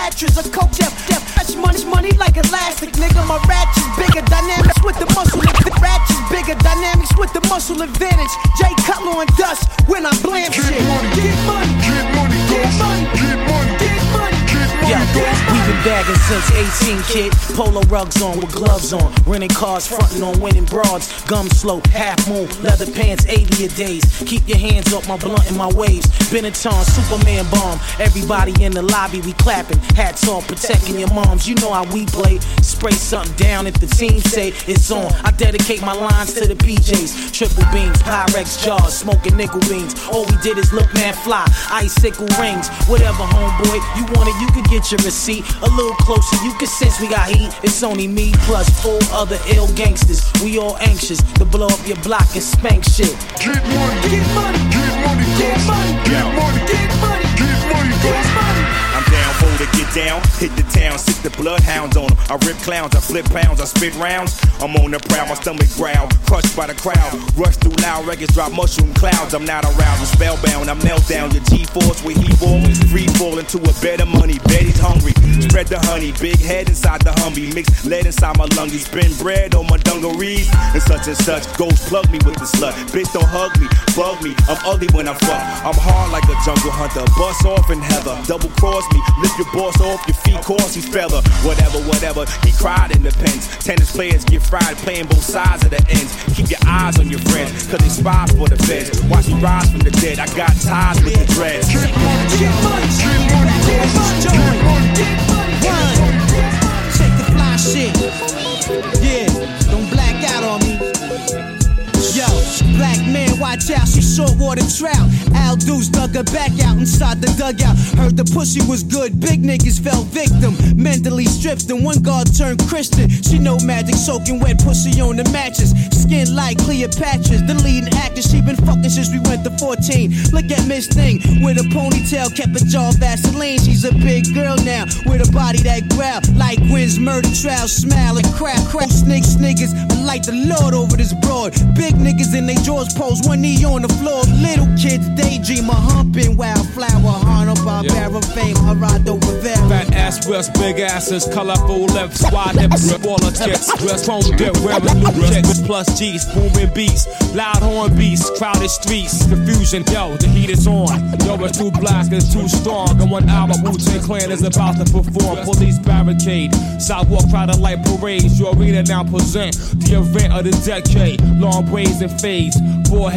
Cleopatras. A coke deaf, deaf, touch money, money like elastic, nigga. My ratchet's bigger, dynamics with the muscle. Ratchet's bigger, dynamics with the muscle advantage. Jay Cutler and dust when I blam shit. Get money, get money, get money, get money, get money, get money. Yo, we've been bagging since 18, kid. Polo rugs on with gloves on. Renting cars, fronting on winning broads. Gum slope, half moon, leather pants, 80 a days. Keep your hands off my blunt and my waves. Benetton, Superman bomb. Everybody in the lobby, we clapping. Hats off, protecting your moms. You know how we play. Spray something down if the team say it's on. I dedicate my lines to the PJs. Triple beams, Pyrex jars, smoking nickel beans. All we did is look man fly. Icicle rings, whatever, homeboy. You want it, you could get receipt. A little closer, you can sense we got heat. It's only me plus four other ill gangsters. We all anxious to blow up your block and spank shit. Get money, get money, get money, get money, get money, get money, get money, get money. For to get down, hit the town, sick the bloodhounds on 'em. I rip clowns, I flip pounds, I spit rounds. I'm on the prowl, my stomach growl, crushed by the crowd. Rush through loud records, drop mushroom clouds. I'm not aroused, I'm spellbound, I melt down your G-force where he fall, free fall into a bed of money. Betty's hungry, spread the honey, big head inside the Humvee, mix lead inside my lungies, been bread on my dungarees, and such and such. Ghost plug me with the slut, bitch don't hug me, bug me. I'm ugly when I fuck. I'm hard like a jungle hunter, bust off in heather, double cross me, your boss off your feet, cause he's fella. Whatever, whatever, he cried in the pens. Tennis players get fried playing both sides of the ends. Keep your eyes on your friends, cause they spies for the feds. Watch me rise from the dead, I got ties with the dreads. Check the fly shit. Yeah, don't black out on me. Yo, black man, watch out, she short water trout. Al Deuce, dug her back out inside the dugout. Heard the pussy was good, big niggas fell victim. Mentally stripped, and one guard turned Christian. She know magic, soaking wet pussy on the mattress. Skin like Cleopatra's, the leading actress. She been fucking since we went to 14. Look at Miss Thing with a ponytail, kept a jaw Vaseline. She's a big girl now with a body that growl like Gwen's murder trial. Smile and crap, crap. Snakes, niggas, I like the Lord over this broad. Big niggas in they jaws pose, one knee on the floor. Little kids daydream, a humping wildflower. Hana Barbara fame, I ride over there. Fat ass whips, big asses, colorful lips, wide hips, baller tits, dress home dip, wearing new chicks, plus G's, booming beats, loud horn beats, crowded streets, confusion, yo, the heat is on. Yo, it's too black, it's too strong. And one hour, Wu Tang Clan is about to perform. Police barricade, sidewalk crowded like parades. Your arena now present the event of the decade. Long braids and fades,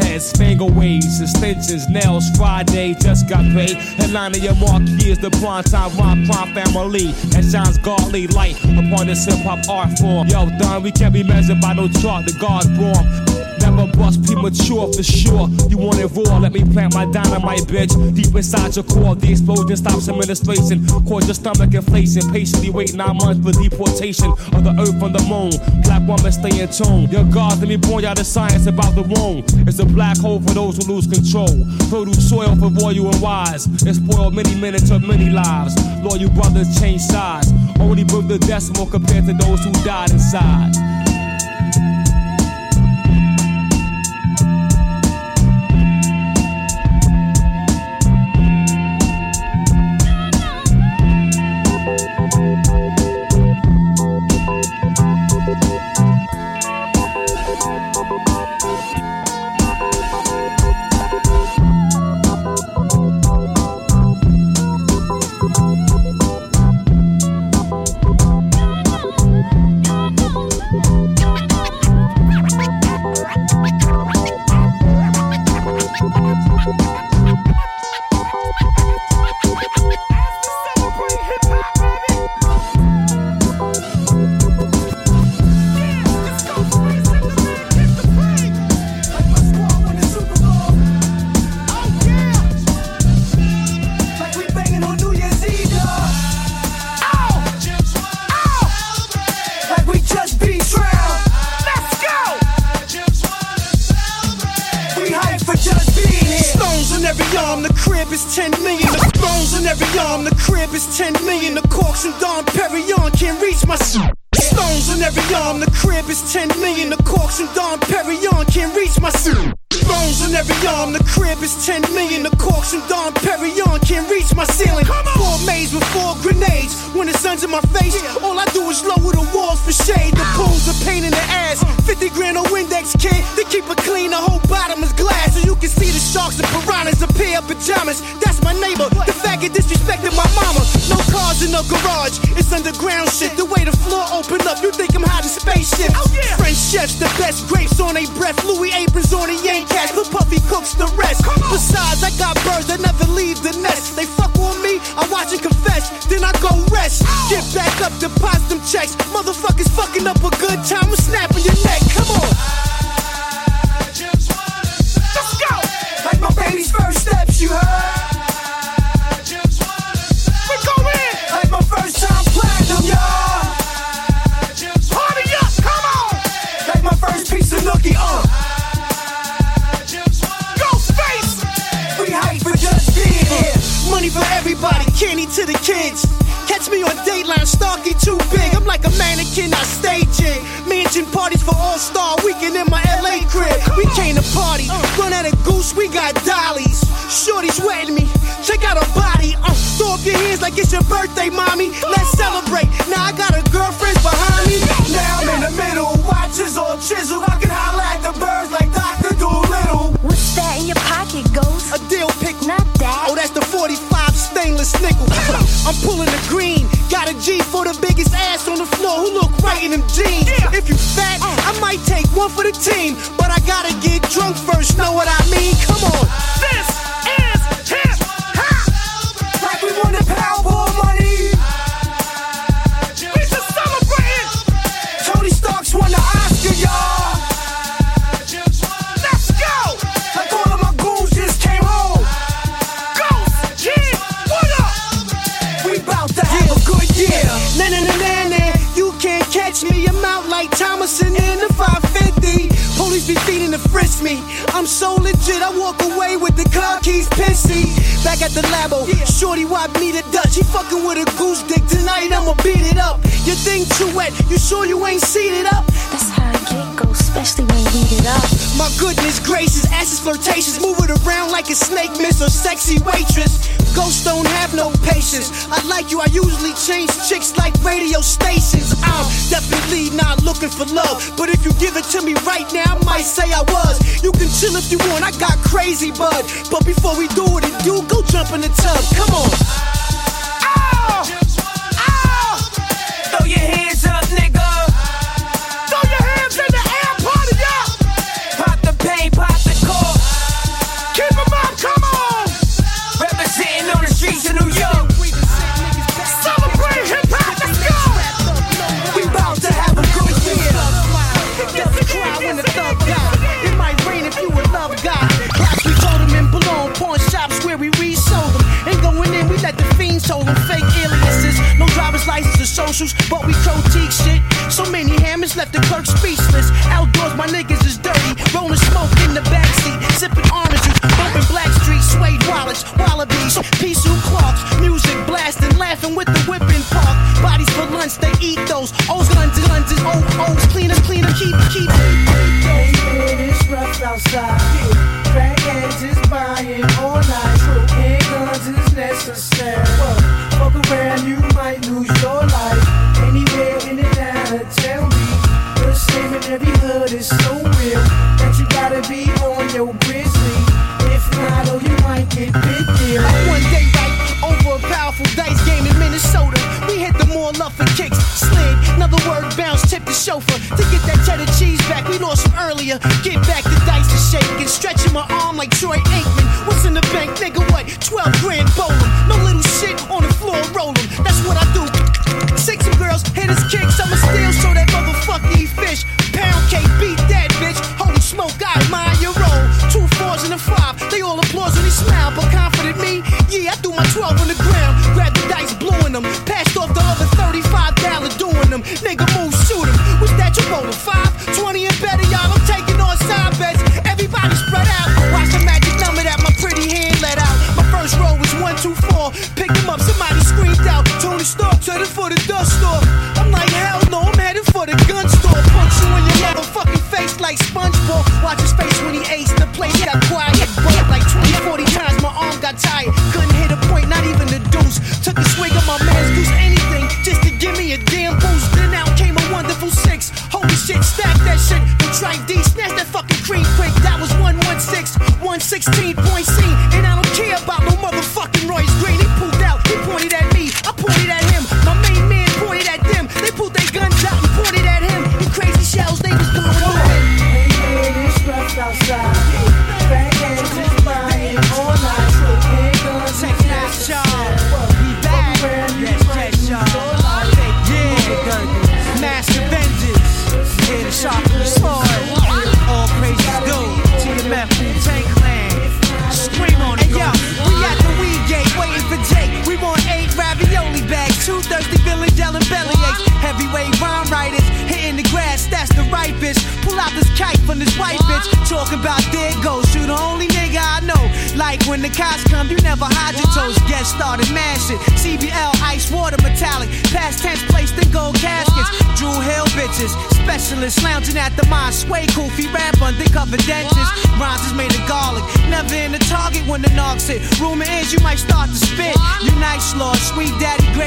foreheads, finger waves, extensions, nails. Friday just got paid. Of your marquee is the prime time rock crime family. And shines godly light upon this hip hop art form. Yo, done, we can't be measured by no chart. The God's born. Bust premature for sure. You want it raw, let me plant my dynamite, bitch. Deep inside your core, the explosion stops administration. Cause your stomach inflation. Patiently wait nine months for deportation of the earth from the moon. Black woman stay in tune. Your God, let me bore y'all the science about the womb. It's a black hole for those who lose control. Produce soil for royal and wise. It spoiled many minutes of many lives. Loyal brothers change sides. Only birth the decimal compared to those who died inside. you, I usually change chicks like radio stations. I'm definitely not looking for love, but if you give it to me right now, I might say I was. You can chill if you want, I got crazy bud. But before we do it, and do go jump in the tub. Come on. Ow! Ow! Throw your hands. socials, but we critique shit. So many hammers left the clerk speechless. Outdoors, my niggas is dirty. Rolling smoke in the backseat, sipping orange juice, bumping black street, suede wallets, wallabies, peace clocks, music blasting, laughing with the whipping park. Bodies for lunch, they eat those. O's guns guns is old, oh, old, clean up, clean up, keep, keep. It is rough outside.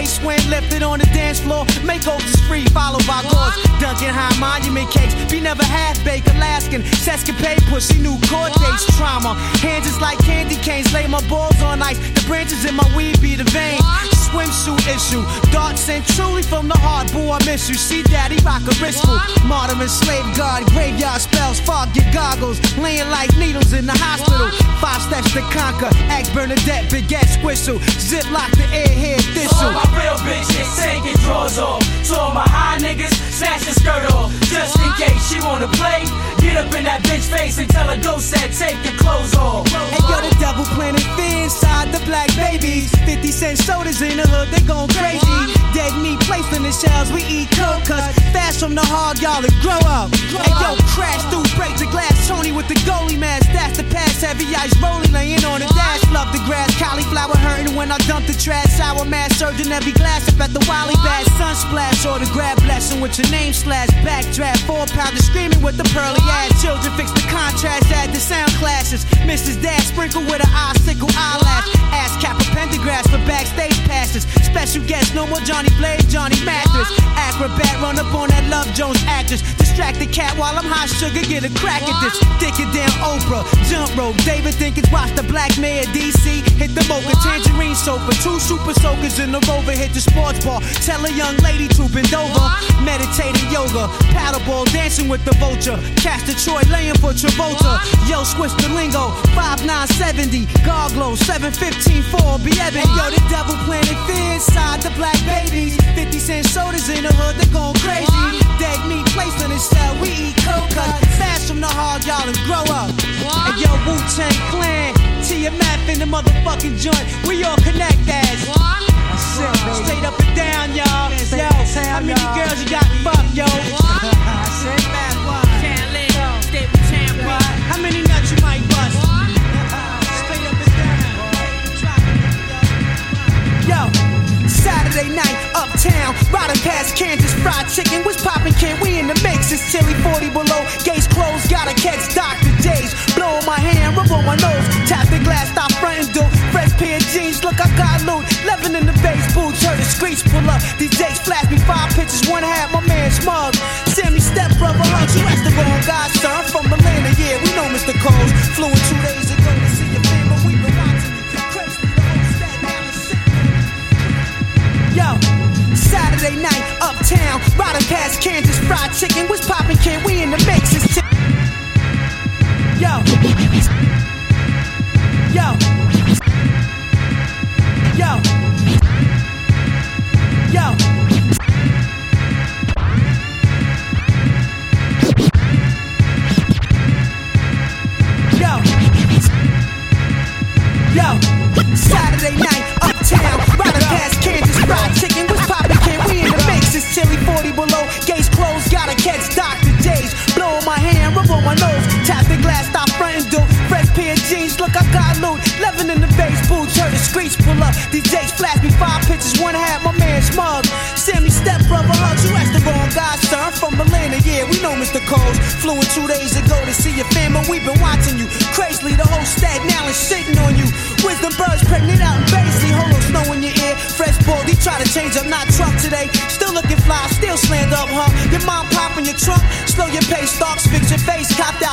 Face Swin left it on the dance floor. Makeovers free, followed by doors. Duncan High monument cakes. Be never half baked. Alaskan sescapade pussy. New court dates. Trauma. Hands is like candy canes. Lay my balls on ice. The branches in my weed be the vein swimsuit issue. God sent truly from the heart, boo, I miss you. See daddy rock a wristful. Modern slave guard, graveyard spells, fog your goggles. Laying like needles in the hospital. Five steps to conquer, act Bernadette, big ass whistle. Ziplock the airhead thistle. All my real bitches take taking drawers off. To all my high niggas, snatch the skirt off. Just in case she wanna play. Get up in that bitch face and tell her go set, take your clothes off. Hey yo, the devil planted fear inside the black babies. 50 cent sodas in the hood, they gon' crazy. Dead meat placed in the shells, we eat coke, cause fast from the hard, y'all to grow up. Hey yo, crash through, break the glass. Tony with the goalie mask, that's the pass. Heavy ice rolling, laying on the dash. Love the grass, cauliflower hurting when I dump the trash. Sour mass, surging every glass up at the Wally Bass. Sun splash, grab blessing with your name slash. Backdraft, four pounder screaming with the pearly ass. Children fix the contrast, add the sound classes. Mrs. Dad sprinkle with an icicle eyelash. Ass cap a pentagrass for backstage passes. Special guest, no more Johnny Blaze, Johnny Mathis. Acrobat, run up on that Love Jones actress. Distract the cat while I'm hot sugar, get a crack at this. Dick it down Oprah, jump rope. David Dinkins watch the Black Mayor DC. Hit the mocha, tangerine sofa. Two super soakers in the rover, hit the sports bar. Tell a young lady to bend over. Meditating yoga, paddleball, dancing with the vulture. Cast Troy laying for Travolta. Yo, switch the lingo, 5970. Garglow, 715 4, be Ebony. Yo, the devil planted fear inside the black babies. 50 cent sodas in the hood, they going crazy. Dead meat placed in the cell, we eat coca. Fast from the hard, y'all, and grow up. And yo, Wu Tang Clan, TMF in the motherfucking joint. We all connect as. Straight up and down, y'all. Yo, how many girls you got fucked, yo? How many nuts you might bust? Straight up and down. Yo, Saturday night, uptown, riding past Kansas Fried Chicken. Was popping, kid? We in the mix. It's chilly 40 below. Gates closed, gotta catch Dr. J's. Blowin' my hand, rub on my nose. Tap the glass, stop frontin' do. Fresh pair of jeans, look, I got loot. Living in the base boots, heard the screech pull up. These Jakes flash me five pictures, one half my man smug. Sammy step brother, hunt you rest the wrong guy, son. From Atlanta, yeah, uptown, riding past Kansas Fried Chicken. Was popping? We in the mix. It's chi- Yo. Yo. Yo. Yo. Yo. Yo. Saturday night, These Jakes flash me five pictures, one half my man smug. Sammy step brother, hunt you asked the wrong guy, son. From Atlanta, yeah, we know Mr. Coles. Flew in two days ago to see your family, we've been watching you. Crazily, the whole Staten Island shitting on you. Wisdom birds pregnant out in Basie, holo snow in your ear. Fresh baldy, try to change up, not truck today. Still looking fly, still slammed up, huh? Your mom popping your trunk, slow your pace, stalks, fix your face, cop out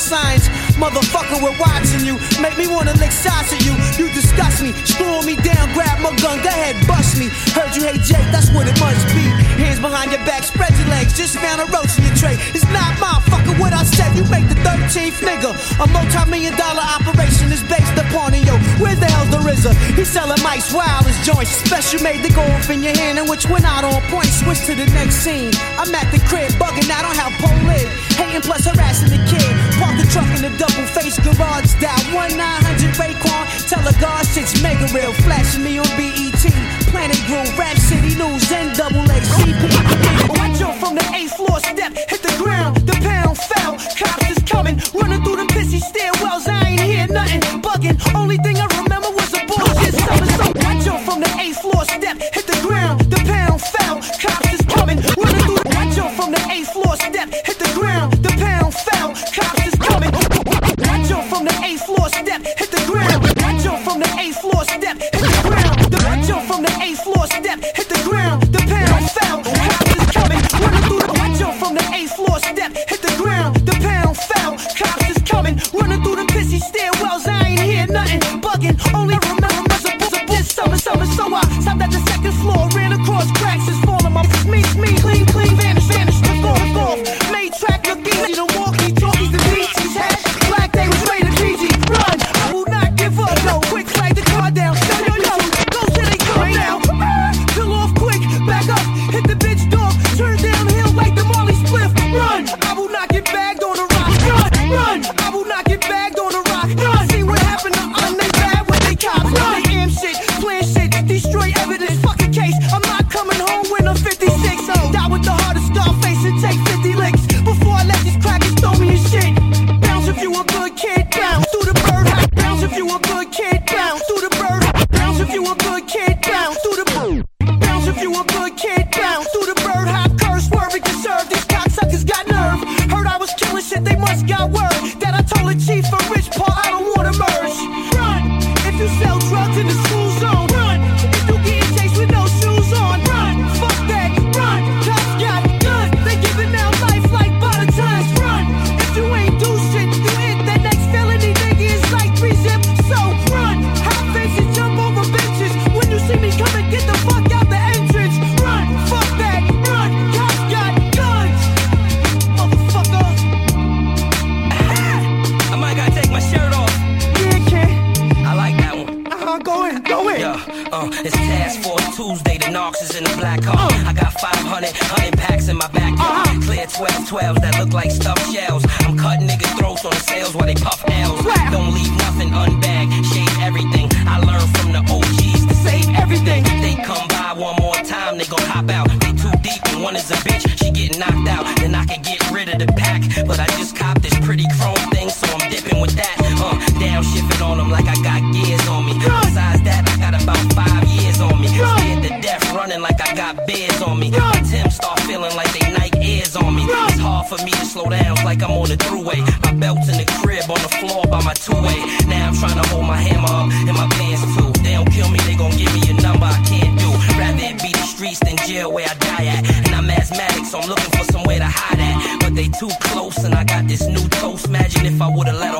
signs. Motherfucker, we're watching you. Make me wanna lick shots at you. You disgust me, screw me down, grab my gun, go ahead, bust me. Heard you hate Jake, that's what it must be. Hands behind your back, spread your legs, just found a roach in your tray. It's not my fucker what I said, you make the 13th nigga. A multi-million dollar operation is based upon it, yo. Where the hell's the RZA? He's selling mice, wild as joints. Special made to go off in your hand, and which went out on point. Switch to the next scene. I'm at the crib, bugging out on how Pole live. Hating plus harassing the kid. Park the truck in the double face garage style. 1 900 Raekwon. Tell a God shit's mega real. Flashing me on BET. Planet Groove, Rap City News, NAACP. Watch out from the eighth floor step, hit the ground, the pound fell. Cops is coming, running through them pissy stairwells. I ain't hear nothing, bugging. Only thing I remember was a bullshit summer. So watch out from the eighth floor step, hit the ground, the pound fell. Cops is coming, running through. The... Watch out from the eighth floor step, hit Only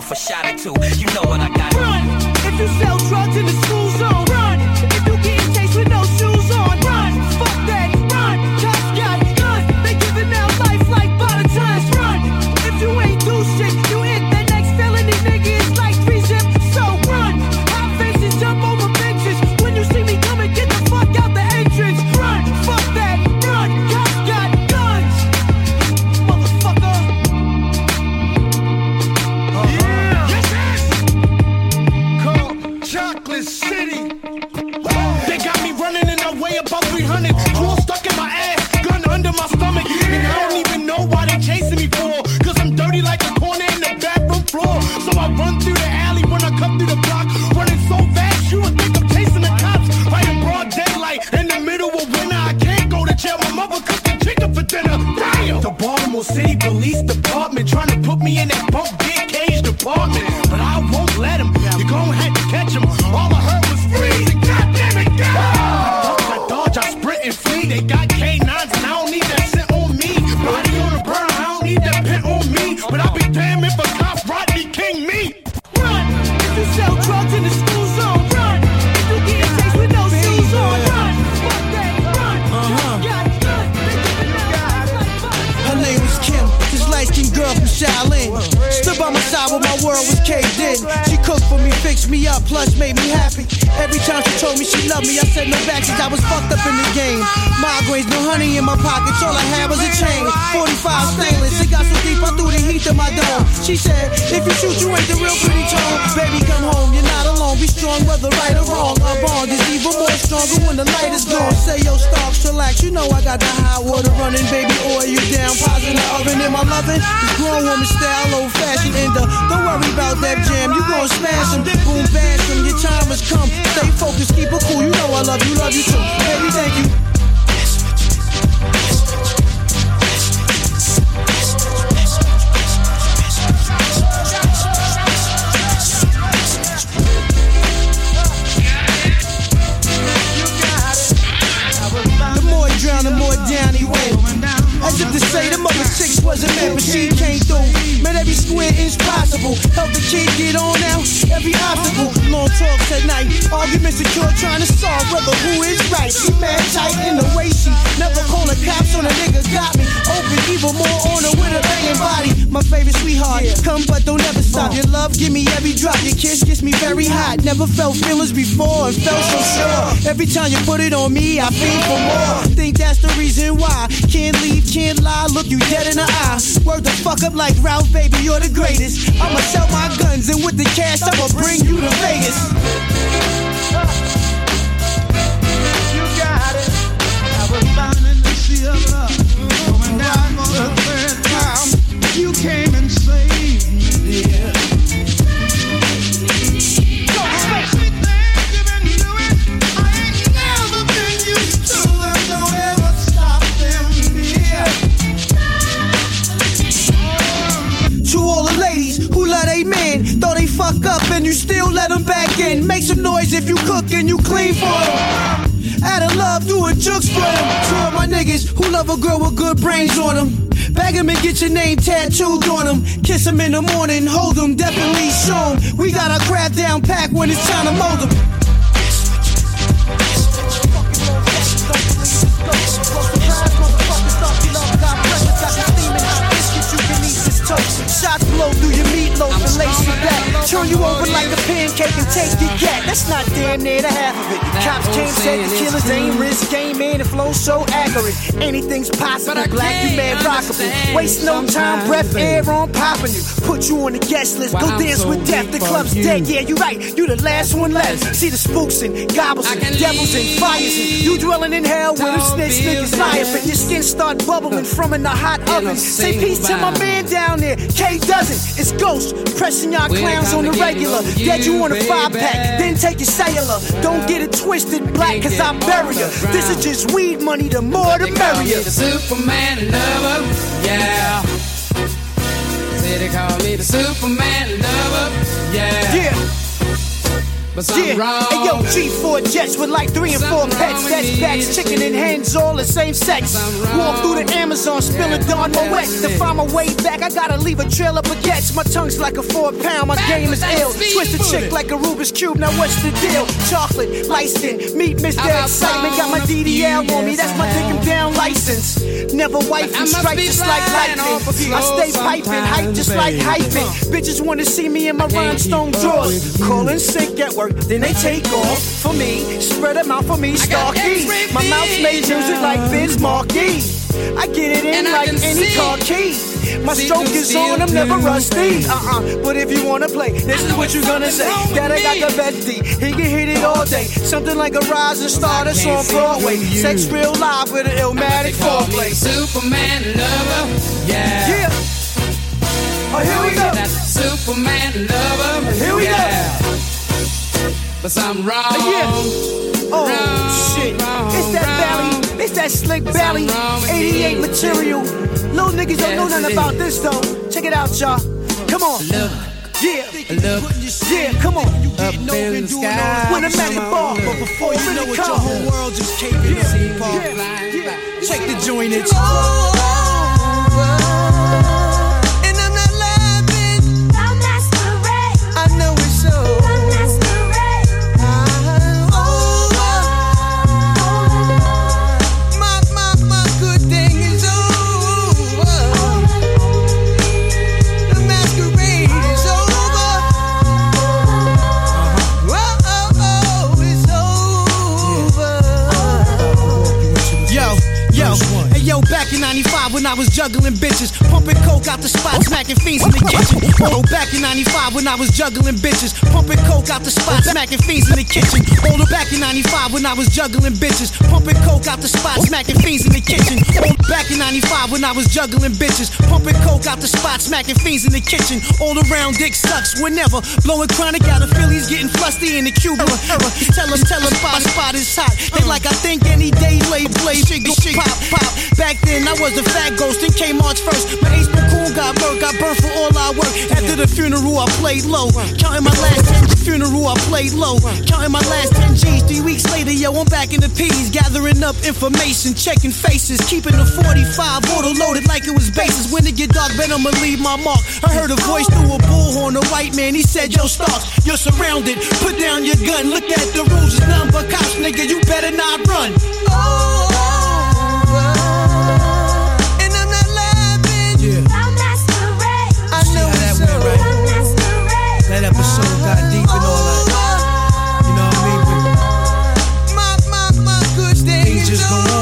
yourself a shot or two. You know what I got. Run if you sell a jukes for them. To my niggas who love a girl with good brains on them. Bag 'em and get your name tattooed on them. Kiss 'em in the morning, hold 'em, definitely show 'em. We got our crap down pack when it's time to mold 'em. Shots blow through your meatloaf and lace you back. Turn you over like a pancake and take your gat. That's not damn near the half of it. Cops came, said the killers ain't risk game, man. It flows so accurate. Anything's possible. Black, you man rockable. Waste no time, breath, air on popping you. Put you on the guest list. Go dance with death. The club's dead. Yeah, you right. You the last one left. See the spooks and gobbles and devils and fires and you dwelling in hell with them snitch niggas liars. But your skin start bubbling from in the hot oven. Say peace to my man down there. K doesn't. It's Ghost pressing y'all clowns on the regular. Dead you on a five pack, then take your cellular. Don't get it twisted, black, cause I bury ya. This is just weed money, the more the merrier. The Superman lover, yeah. Say they call me the Superman lover, yeah. Yeah. But Yeah, hey yo, G4 jets with like three and four pets. That's backs, chicken and hens, all the same sex. Walk through the Amazon, spill a Don Moet. To find my way back, I gotta leave a trail of baguettes. My tongue's like a four pound, my game is ill. Twist a chick like a Rubik's Cube, now what's the deal? Chocolate, skin, meet Mr. Excitement. Got my DDL on me, that's my dick and down license. Never wife and strike just like lightning. I stay piping, hype just like hyping. Bitches wanna see me in my rhinestone drawers. Call in sick at work, then they take off for me. Spread them out for me, Starkey. My mouth made music like Biz Markie. I get it in And like any see. car key. My See stroke is on, I'm never rusty. Uh-uh. But if you wanna play, this is what you're gonna say. That I got the Betty, he can hit it all day. Something like a rising star that's on Broadway. Sex real live with an illmatic foreplay. Superman lover, yeah. Yeah. Oh, here we go. Superman lover, Here we go. Uh, yeah. But something wrong. Yeah. Oh shit. It's that belly. It's that slick belly. 88 material. Little niggas don't know nothing about this though. Check it out, y'all. Come on. Yeah. Yeah, come on. Up in the sky. When I'm at the bar, but before you know it, your whole world just came in. Check the joint, it's oh, 95 when I was juggling bitches, pumping coke out the spot, smacking fiends in the kitchen. Oh, back in 95 when I was juggling bitches, pumping coke out the spot, smacking fiends in the kitchen. Oh, back in 95 when I was juggling bitches, pumping coke out the spot, smacking fiends in the kitchen. Oh, back in 95 when I was juggling bitches, pumping coke out the spot, smacking fiends in the kitchen. All around dick sucks whenever, blowing chronic out of Phillies, getting flusty in the Cuba era. Tell them, tell them, spot, spot is hot. They like I think any day, lay, play, shit, pop, pop. Back then I was a fat ghost and came March first. My ace cool got murked, got burned for all I work. After the funeral, I played low. Counting my last 10 funeral, I played low. Counting my last 10 G's. Three weeks later, yo, I'm back in the P's. Gathering up information, checking faces. Keeping the 45 auto loaded like it was bases. When it get dark, bet I'ma leave my mark. I heard a voice through a bullhorn, a white man. He said, Yo, Starks, you're surrounded. Put down your gun. Look at the rules. It's but cops, nigga. You better not run. And got deep and all that. You know what I mean? But My, my, my good thing things just go on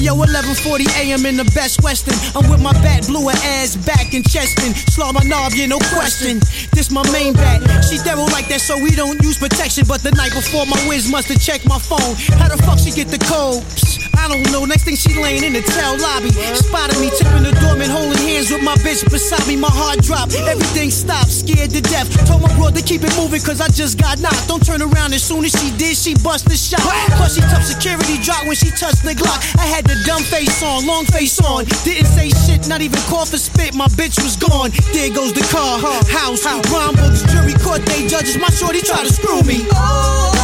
yo, 11:40 a.m. in the Best Western. I'm with my bat, blew her ass back and Cheston. Slaw my knob, yeah, no question. This my main bat. She devil like that, so we don't use protection. But the night before, my whiz must have checked my phone. How the fuck she get the code? I don't know. Next thing she laying in the tail lobby. Spotted me tipping the doorman, holding hands with my bitch beside me. My heart dropped. Everything stopped, scared to death. Told my bro to keep it moving, cause I just got knocked. Don't turn around. As soon as she did, she bust the shot. Plus, she tough security drop when she touched the Glock. I had the dumb face on, long face on. Didn't say shit, not even cough or spit. My bitch was gone. There goes the car, house, rhyme books, jury court, they judges. My shorty try to screw me. And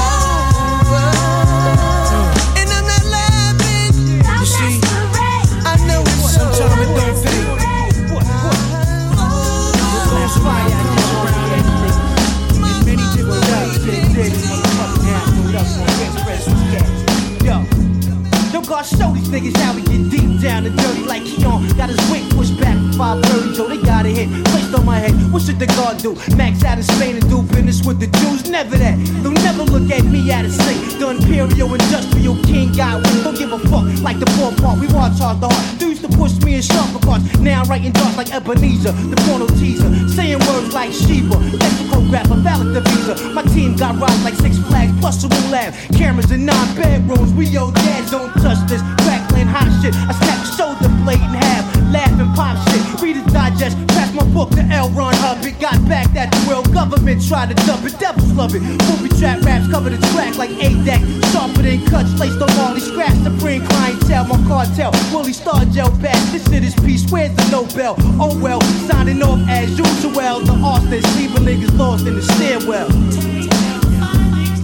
show these niggas how we get deep down and dirty like Keon. Got his wing pushed back from 530, Joe. They got a hit placed on my head. What should the God do? Max out in Spain and do business with the Jews? Never that. They'll never look at me out of sync. The imperial industrial king got wings. Don't give a fuck like the poor part. We watch hard the heart. They used to push me in sharper cards. Now I'm writing darts like Ebenezer, the porno teaser. Saying words like Sheba, lexicograph, a valid the visa. My team got rides like Six Flags plus a lab. Cameras in nine bedrooms. We yo dads don't touch this. Crackling hot shit. I snap shoulder blade in half. Laughing pop shit. read Reader's Digest. Pass my book to L. Ron Hub. It got back that the world government tried to dump it. Devils love it. Movie trap raps covered in track like A-Deck. Sharper than cuts. Laced on Marley. Scratch supreme clientele. My cartel. Willie Star Gel back. This shit is peace. Where's the Nobel? Oh well. Signing off as usual. The Austin. Leaving niggas lost in the stairwell.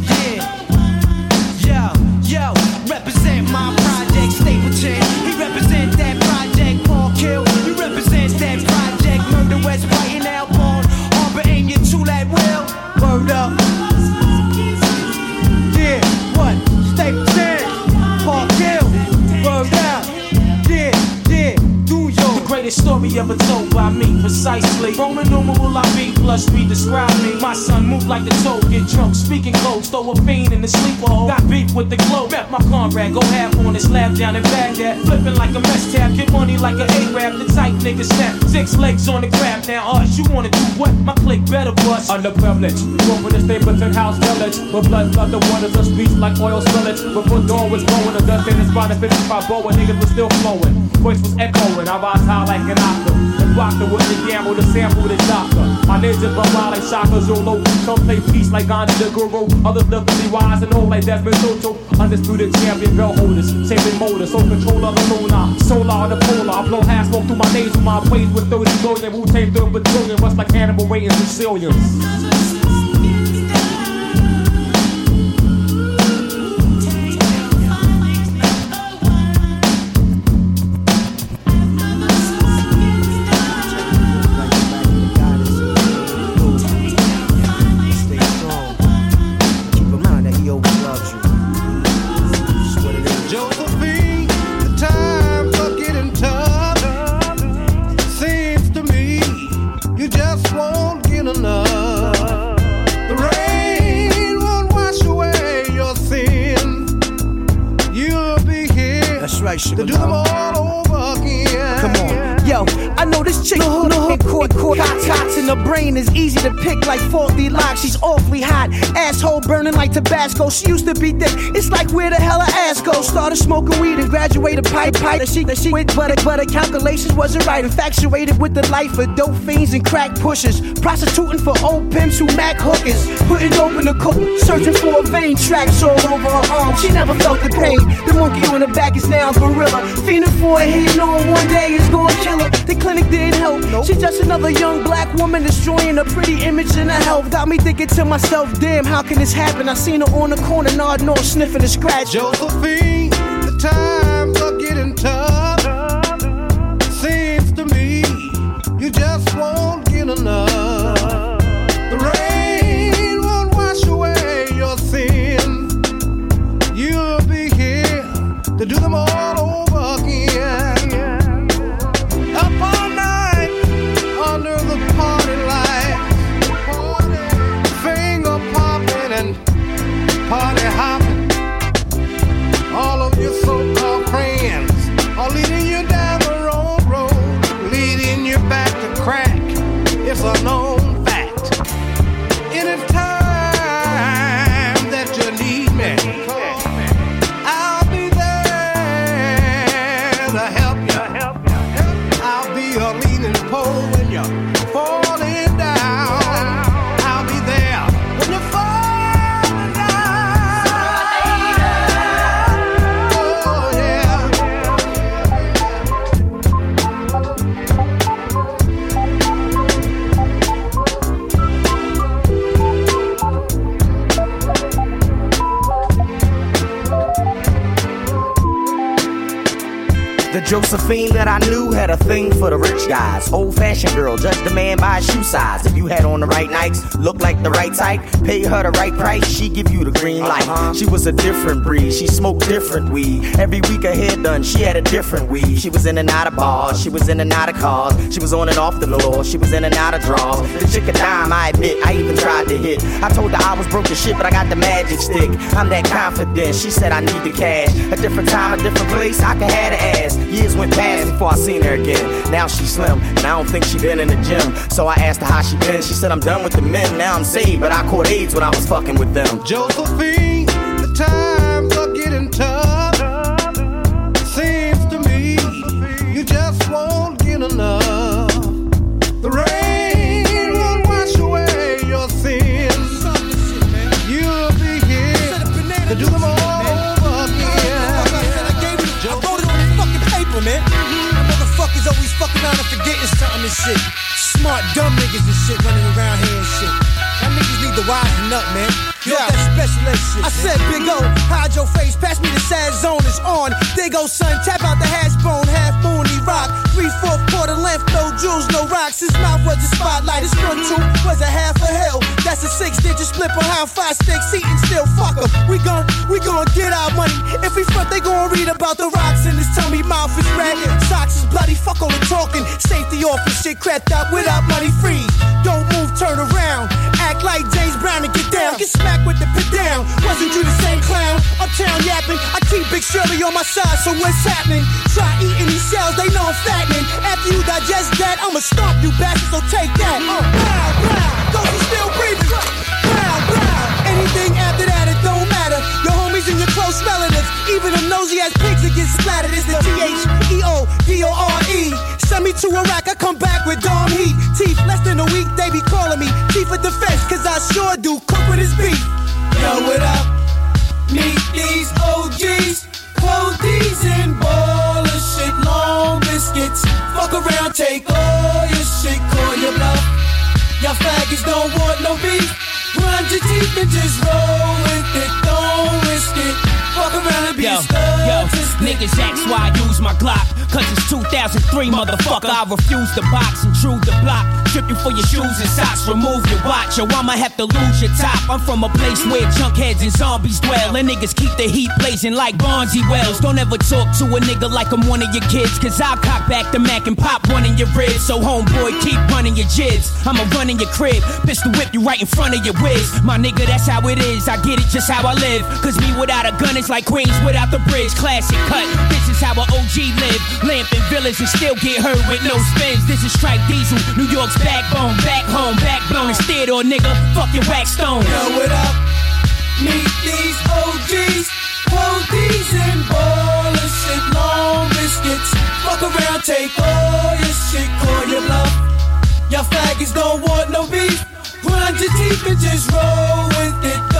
Yeah. Yo, yo, represent my project, Stapleton. He represent that project, Park Hill. He represents that project, Murder West, White and Alborn. Harbor aim your two that will. Word up. Yeah, what? Stapleton, greatest story ever told by me, precisely. Roman numeral I be, plus three describe me. My son move like the toad, get drunk, speaking close, throw a fiend in the sleeper hole. Got beef with the globe, met my comrade, go half on his lab down in Baghdad. Flipping like a mess tab, get money like an A-rap, the tight nigga snap. Six legs on the grab, now us, you wanna do what? My click better bust. Underprivileged, grew up in the Stapleton House Village, with blood flood the waters of speech like oil spillage. Before dawn was blowing, the dust in his spot, 55 boa, niggas was still flowing. Voice was echoing, I rise high like an octave. And block the with the gamble to sample the doctor. My ninjas run wild like Shaka Zulu. Some play peace like Gandhi the Guru. Others live to be wise and old like Desmond Tutu. Undisputed champion belt holders. Shaping motors, so control of the lunar. Solar the polar. I blow half smoke through my nasal. My ways with 30 billion. Wu Tang through with trillion. Rust like Hannibal waiting Sicilians. Awfully hot, asshole burning like Tabasco. She used to be thick. It's like where the hell her ass go? Started smoking weed and graduated pipe pipe. That she that she went, but but her calculations wasn't right. Infatuated with the life of dope fiends and crack pushers, prostituting for old pimps who mac hookers, putting open the coat, searching for a vein tracks all over her arm. She never felt the pain. The monkey on her back is now a gorilla, fiending for a hit, knowing one day is gonna kill her. The clinic didn't help. She's just another young black woman destroying a pretty image and her health. Got me thinking to myself, damn, how can this happen? I seen her on the corner, nodding off, sniffing a scratch. Josephine, the times had a thing for the rich guys. Old fashioned girl, judge the man by his shoe size. If you had on the right Nikes, look like the right type, pay her the right price, she give you the green light. Uh-huh. She was a different breed, she smoked different weed. Every week her hair done, she had a different weed. She was in and out of bars, she was in and out of cars. She was on and off the floor, she was in and out of draws. The chick a dime, I admit, I even tried to hit. I told her I was broke as shit, but I got the magic stick. I'm that confident, she said I need the cash. A different time, a different place, I can have the ass. Years went past before I seen her again. Now she's slim, and I don't think she been in the gym. So I asked her how she been. She said I'm done with the men. Now I'm saved, but I caught AIDS when I was fucking with them. Josephine, and shit. Smart, dumb niggas and shit running around here and shit. Y'all niggas need to wisen up, man. You yeah. That special ed shit. I said, Big O, hide your face, pass me the sad zone is on. There go, son, tap out the hash bone, half moon, he rock. Three fourth quarter length, no jewels, no rocks. His mouth was a spotlight, his front tooth was a half a hill. That's a six digit split behind five sticks, eating still fuck 'em. We gon' we gon' get our money. If we front, they gon' read about the rocks in his tummy. Mouth is red, socks is bloody. Fuck all the talking. Safety office shit cracked up without money freeze. Don't move, turn around. Like James Brown and get down. Get smacked with the pit down. Wasn't you the same clown? Uptown yapping. I keep Big Shirley on my side, so what's happening? Try eating these shells, they know I'm fattening. After you digest that, I'ma stomp you bastards, so take that. Uh, brown, brown, those who still close even them nosy ass pigs that get splattered. It's the T H E O D O R E. Send me to Iraq, I come back with Dom Heat. Teeth less than a week, they be calling me Chief of Defense, cause I sure do cook with his beef. Yo, what up? Meet these OGs, cold and ball of shit, long biscuits. Fuck around, take all your shit, call your bluff. Y'all faggots don't want no beef. Grind your teeth and just roll with it, don't risk it. Fuck around and be Yo, a stud. yo, niggas ask why I use my Glock. Cause it's 2003, motherfucker. I refuse to box, and intrude the block. Strip you for your shoes and socks, remove your watch. Yo, I'ma have to lose your top. I'm from a place where junkheads and zombies dwell. And niggas keep the heat blazing like Bonzi Wells. Don't ever talk to a nigga like I'm one of your kids. Cause I'll cock back the Mac and pop one in your ribs. So, homeboy, keep running your jibs. I'ma run in your crib, pistol whip you right in front of your whiz. My nigga, that's how it is. I get it just how I live. Cause me without a gun is like Queens without the bridge. Classic cut. This is how a OG live. Lamp in villas and still get hurt with no spins. This is Strike Diesel, New York's backbone. Back home, backbone is theater, nigga. Fuck your wax stone. Yo, what up? Meet these OGs, hold these and ball of shit, long biscuits. Fuck around, take all your shit, call your bluff. Y'all faggots don't want no beef. Grind your teeth and just roll with it,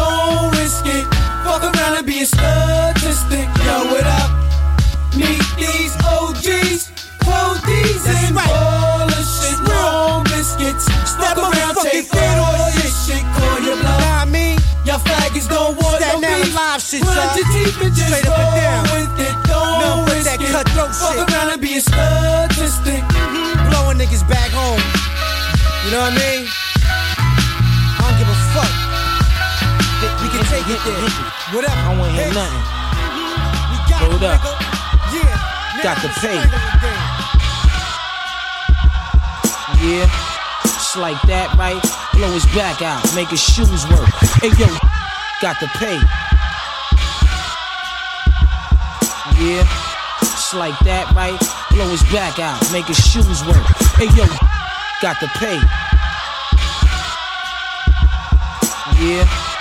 shit, y'all. your teeth and just Straight up and down. with it, don't Nothing but that it. cutthroat Fuck shit. around and be a statistic. Mm-hmm. blowing niggas back home. You know what I mean? I don't give a fuck. We can take it there. Whatever. I won't hear nothing. Mm-hmm. We got Hold it, up. nigga. Yeah. Got nigga, to pay. the game. Yeah, just like that, right? Blow his back out, make his shoes work. Hey yo, got to pay. Yeah, just like that, right? Blow his back out, make his shoes work. Hey yo, got to pay. Yeah,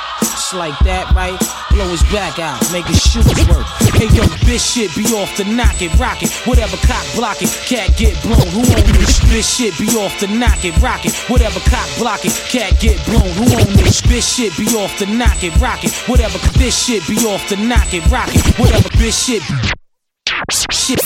like that, right? Blow his back out, make his shoes work. Hey yo, bitch shit be off the knock it, rock it. Whatever cock block it, cat get blown. Who own this? Bitch shit be off the knock it, rock it. Whatever cock block it, cat get blown. Who own this? Bitch shit be off the knock it, rock it. Whatever this shit be off the knock it, rock it. Whatever bitch shit. Shit,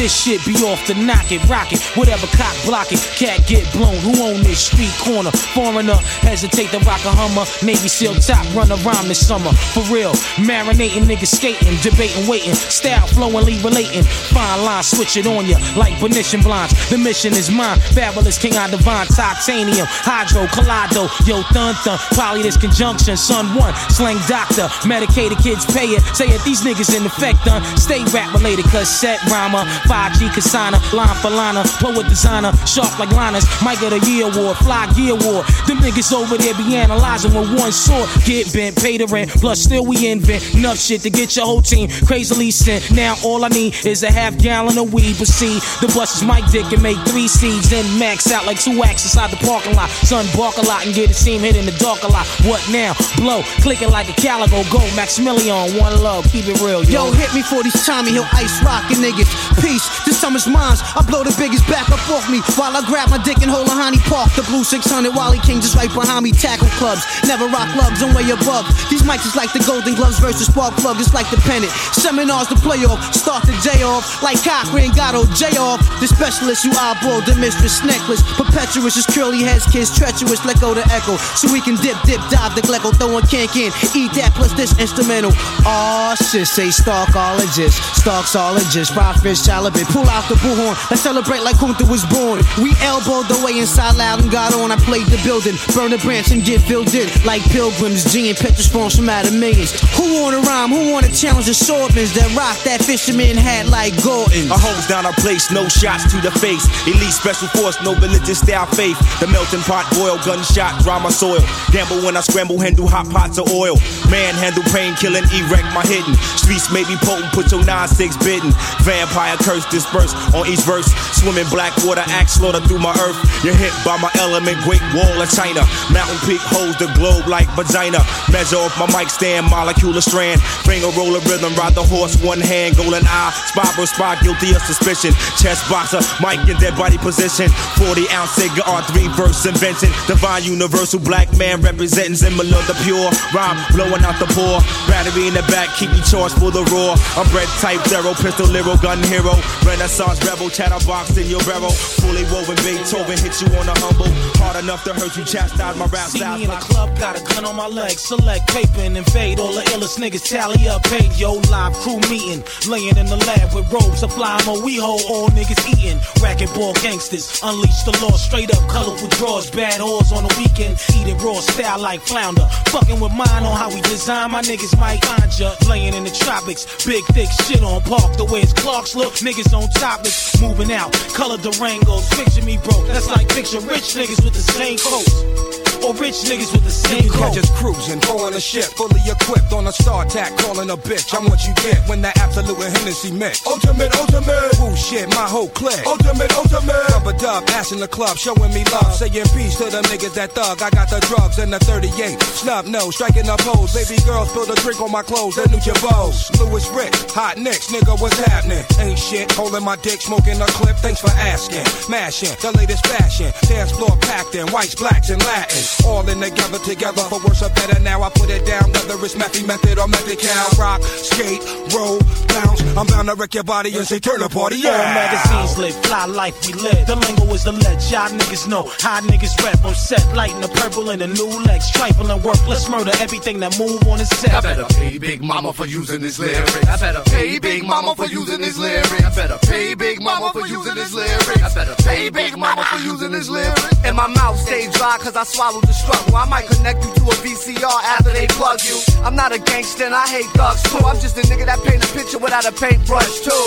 This shit be off the knock it, rock it, whatever cock block it. Cat get blown. Who own this street corner? Foreigner hesitate to rock a Hummer. Navy SEAL top run around this summer. For real, marinating niggas skating, debating, waiting, style flowingly relating. Fine line, switch it on ya like Venetian blinds. The mission is mine. Fabulous king I divine titanium, hydro, kaleido, yo thun thun. Probably this conjunction, son one, slang doctor, medicated kids pay it. Say it, these niggas in effect done. Stay rap related, cause set rhymer, 5G consigner, line for liner, poet designer, sharp like liners. Might get a year award, fly gear award. Them niggas over there be analyzing with one sword. Get bent, pay the rent, plus still we invent enough shit to get your whole team crazily sent. Now all I need is a half gallon of weed, but see, the bus is my dick and make three seeds, then max out like two acts inside the parking lot. Son bark a lot and get a seam hit in the dark a lot. What now? Blow, clicking like a calico. Go, Maximilian, one love, keep it real, yo. Yo, hit me for these Tommy Hill ice rockin' niggas. Peace, this summer's mine. I blow the biggest back up off me while I grab my dick and hold a honey park. The blue 600 Wally King just right behind me. Tackle clubs, never rock lugs, I'm way above. These mics is like the Golden Gloves versus Spark Plug, it's like the pennant. Seminars to play off, start the day off like Cochran Gatto J off. The specialist you eyeball, the mistress necklace. Perpetuous is curly heads, kids treacherous. Let go the echo so we can dip, dip, dive the glecko, throwing cank in. Eat that plus this instrumental. Aw, shit, say stalkologist, stalksologist, fish halibut. Pull out the bullhorn, let's celebrate like Kunta was born. We elbowed the way inside loud and got on. I played the building, burn a branch and get filled in like pilgrims. G and Petrus from out of millions. Who wanna rhyme? Who wanna challenge the swordmans that rock that fisherman hat like Gordon? A hose down our place, no shots to the face. Elite special force, no religious style faith. The melting pot boil, gunshot, dry my soil. Gamble when I scramble, handle hot pots of oil. Manhandle pain, killing, erect my hidden. Streets may be potent, put your 9-6 bitten. Vampire curse disperse on each verse. Swimming black water, axe slaughter through my earth. You're hit by my element, great wall of China. Mountain peak holds the globe like vagina. Measure off my mic stand, molecular strand. Finger roll a rhythm, ride the horse, one hand, golden eye. Spot bro spot, guilty of suspicion. Chest boxer, mic in dead body position. 40 ounce cigar, three verse invention. Divine universal black man representing similar the pure. Rhyme blowing out the pore. Battery in the back, keep me charged for the roar. I'm bred type, thorough, pistol, liro, gun hero. Renaissance rebel, chatterbox in your barrel. Fully woven Beethoven, hit you on the humble. Hard enough to hurt you, chastise my rap See style. me in the club, got a gun on my leg. Select paper and invade all the illest niggas. Tally up, paid yo live crew meeting. Laying in the lab with robes of fly mo. We hold all niggas eating. Racquetball gangsters, unleash the law. Straight up colorful drawers, bad whores on the weekend. Eating raw style like flounder. Fucking with mine on how we design. My niggas might find ya. Laying in the tropics, big thick shit on park. The way his clocks look, niggas on topics. Moving out, color Durangos. Picture me broke. That's like picture rich niggas with the same coats. Or rich niggas with the same You can catch us cruising, pulling a ship, fully equipped on a StarTAC, calling a bitch. I'm what you get when that absolute Hennessy mix. Ultimate, ultimate. Bullshit, my whole clique. Ultimate, ultimate. Rubber dub, ass in the club, showing me love. Saying peace to the niggas that thug. I got the drugs and the 38. Snub nose, striking a pose. Baby girl spilled a drink on my clothes, the new Jabos. Louis Rick, hot nicks, nigga, what's happening? Ain't shit, holding my dick, smoking a clip. Thanks for asking. Mashing, the latest fashion. Dance floor packed in whites, blacks, and Latin. All in together, together. For worse or better now, I put it down. Whether it's method, method, or method count. Rock, skate, roll, bounce. I'm bound to wreck your body and say, turn the party All out. magazines live, fly life we live. The lingo is the ledge, y'all niggas know. How niggas rap on set, lighting the purple and the new legs. Trifling worthless murder, everything that move on the set. I better pay Big Mama for using this lyric. I better pay Big Mama for using this lyric. I better pay Big Mama for using this lyric. I better pay Big Mama for using this lyric. And my mouth stay dry cause I the struggle. I might connect you to a VCR after they plug you. I'm not a gangster and I hate thugs too. I'm just a nigga that paint a picture without a paintbrush too.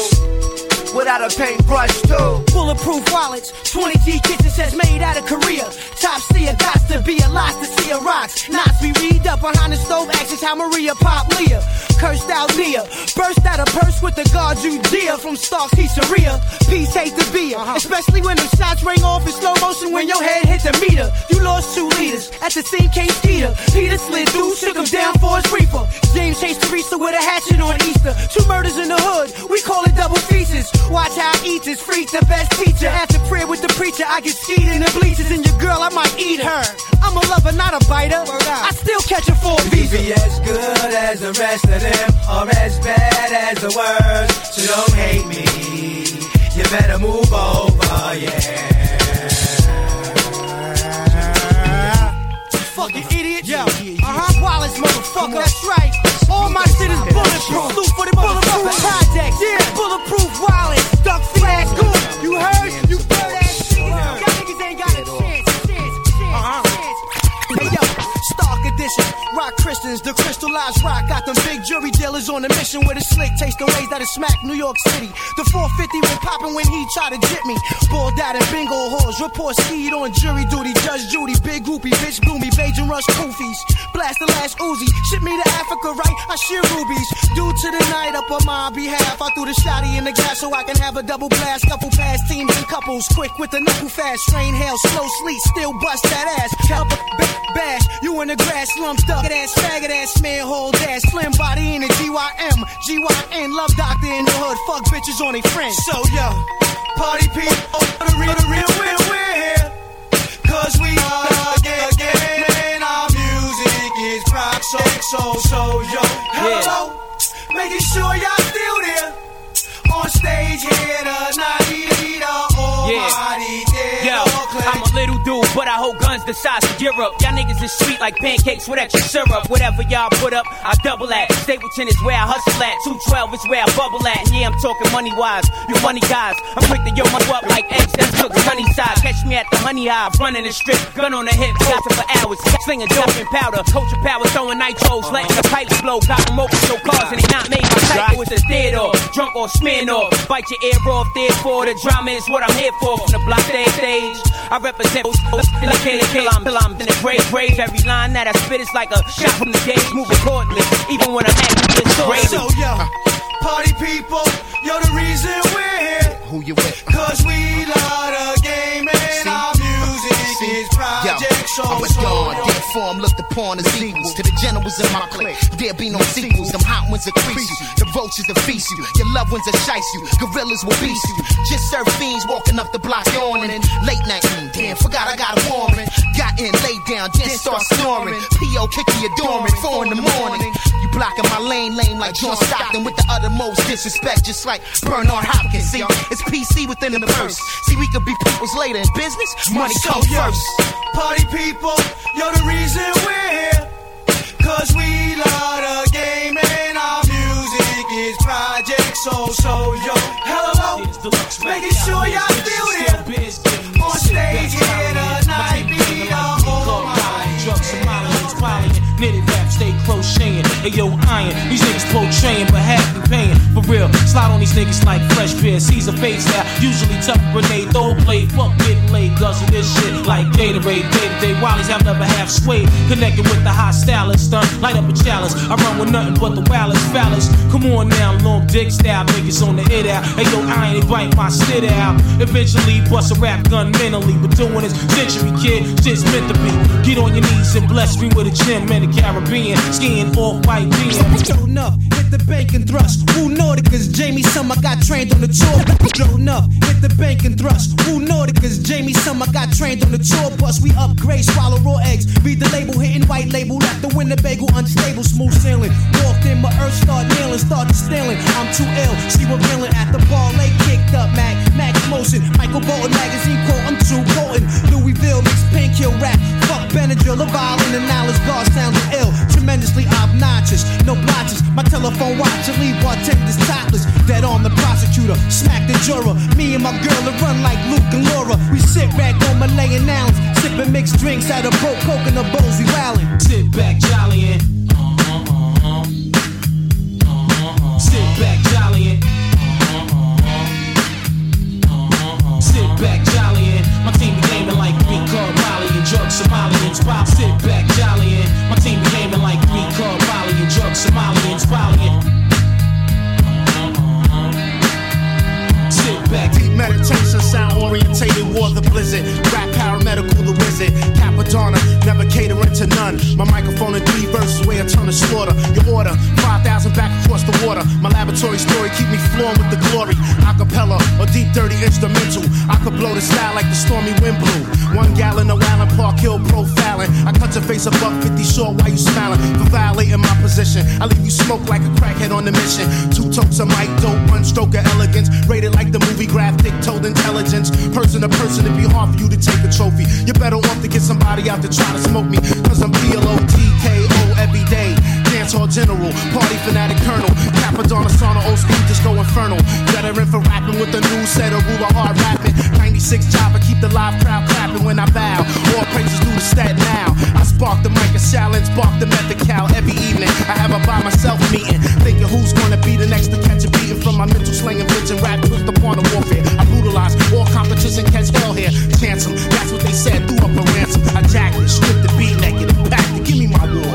Without a paintbrush too. Bulletproof wallets, 20 G kitchen says made out of Korea. Top seer, got to be a lot to see a rocks. Knots we read up behind the stove, asks how Maria pop Leah. Cursed out Nia, burst out a purse with the guard Judea from Stark's Pizzeria. Peace hate to be her, uh-huh. especially when the shots ring off in slow motion when your head hit the meter. You lost two leaders at the scene, Kate Skeeter. Peter slid through, shook him down for his reefer. James chased Teresa with a hatchet on Easter. Two murders in the hood, we call it double features. Watch how I eat this freak, the best teacher. After prayer with the preacher, I get skied in the bleachers. And your girl, I might eat her. I'm a lover, not a biter. I still catch a You visa. be as good as the rest of them, or as bad as the worst. So don't hate me. You better move over, yeah. Fucking idiot. Uh-huh. Wallace, motherfucker. That's right. All my shit is bulletproof. Salute for the bulletproof project. Yeah, bulletproof Wallace. Duck ass good. You heard? You heard Stark Edition. Rock Christians, the crystallized rock. Got them big jury dealers on a mission with a slick taste the ways that it smack New York City. The 450 went popping when he tried to jit me. Balled out in bingo halls. Report skied on jury duty. Judge Judy, big groupie, bitch gloomy. Bajan rush koofies. Blast the last Uzi. Ship me to Africa, right? I shear rubies. Due to the night up on my behalf. I threw the shotty in the gas so I can have a double blast. Couple pass teams and couples. Quick with the knuckle fast. Rain, hail, slow sleep, Still bust that ass. Help a bash. You in the grass, up. Faggot ass, faggot ass, man, hold ass. Slim body in the GYM. GYN, love doctor in the hood. Fuck bitches on friends. So, yo, party people, the real, the real, we're, we're here. Cause we are again, again, and our music is rock, so, so, so, yo, hello. Making sure y'all still there. On stage here tonight, almighty Yo, I'm a little dude, but I hold guns the size of Europe. Y'all niggas is sweet like pancakes with extra syrup. Whatever y'all put up, I double that. Stapleton is where I hustle at. 212 is where I bubble at. And yeah, I'm talking money wise. You money guys. I'm quick to yo money up like eggs that took honey side. Catch me at the honey hive, running the strip. Gun on the hip, got it for hours. Slinging dope and powder. Culture power, throwing nitros, letting the pipes blow. Got them open so cars and they not made my psycho. It's a theater, drunk or smearing off. Bite your ear off, therefore the drama is what I'm here for. From the block stage, stage. I represent those till I can't kill I'm till I'm in the grave, grave. Every line that I spit is like a shot from the gauge. Move accordingly, even when I'm acting this So, yo, party people, you're the reason we're here. Who you with? Cause we love the game and our music is Yo, project. I was gone, dead form looked upon as equals. To the generals in my clique, there be no sequels. Them hot ones will crease you, the vultures will feast you. Your loved ones will shice you, gorillas will beast you. Just serve fiends walking up the block yawning. Late night, mm, damn, forgot I got a warrant. Got in, lay down, then start snoring. P.O. kicking your dormant, four in the morning. You blocking my lane, lame like John Stockton with the uttermost disrespect, just like Bernard Hopkins. See, it's PC within the purse. See, we could be people's later in business. Money comes yo, Party people, you're the reason we're here. Cause we love the game and our music is project. So, so, yo, hello. Making sure y'all feel there. On stage here tonight, be the whole Drugs, Somalians, polying, knitted rap, stay crocheting. Hey yo, iron, these niggas portraying, but be paying. For real, slide on these niggas like fresh beer. Caesar face now, usually tough grenade, throw play, fuck getting laid, guzzle this shit like Gatorade. Day to day, Wallies have never half swayed. Connected with the hot stylist, stunt, light up a chalice. I run with nothing but the wildest phallus. Come on now, long dick style niggas on the hit out. Hey yo, I ain't bite my shit out. Eventually, bust a rap gun mentally, but doing this century, kid, shit's meant to be. Get on your knees and bless me with a gym in the Caribbean. Skiing off white being. Show enough, hit the bank and thrust. Who Nauticas? Jamie Summer got trained on the tour. Show enough, hit the bank and thrust. Who Nauticas? Jamie Summer got trained on the tour bus. We upgrade, swallow raw eggs. Read the label, hitting white label. Left the Winnebago unstable, smooth sailing. Walked in, my earth start nailing, started stealing. I'm too ill, she revealing at the ball. They kicked up, Mac, Mac motion. Michael Bolton magazine quote, I'm too potent. Louisville mixed pink kill rap. Fuck Benadryl, a violin and knowledge guard sounding ill. Tremendously obnoxious, no blotches. My telephone watch and leave bartenders topless. Dead on the prosecutor, smack the juror. Me and my girl will run like Luke and Laura. We sit back on Malayan Islands, sipping mixed drinks out of broke coconut bowls. We wildin'. Sit back, jollyin'. Sit back, jollyin'. Sit back, jollyin'. My team be gaming like we call Molly and drug Somalians. Pop, sit back, jollyin'. My team be gaming like Somalians. Polying. Meditation, sound orientated, war the blizzard. Rap paramedical, the wizard. Cappadonna, never catering to none. My microphone in three verses, weigh a ton of slaughter. Your order, 5,000 back across the water. My laboratory story keep me flowing with the glory. Acapella or deep dirty instrumental. I could blow the style like the stormy wind blew. One gallon of Allen Park Hill profiling. I cut your face above 50 short while you smiling for violating my position. I leave you smoke like a crackhead on the mission. Two tokes of mic dope, one stroke of elegance. Rated like the movie graphic, told intelligence. Person to person, it'd be hard for you to take a trophy. You better off to get somebody out to try to smoke me. Cause I'm P-L-O-T-K-O every day. Dance hall general, party fanatic colonel. Cappadonna sauna, old school, just go infernal. Veteran for rapping with a new set of rule of hard rapping. 96 chopper, keep the live crowd clapping when I bow. All praises due to stat now. I spark the mic and challenge, spark the method cow every evening. I have a by myself meeting, thinking who's gonna be the next to catch a beating from my mental slang and vision rap twist upon the warfare. I brutalize all competition, catch hell here. Chance 'em, that's what they said, threw up a ransom. I jacked it, stripped the beat naked, packed it. Give me my awards.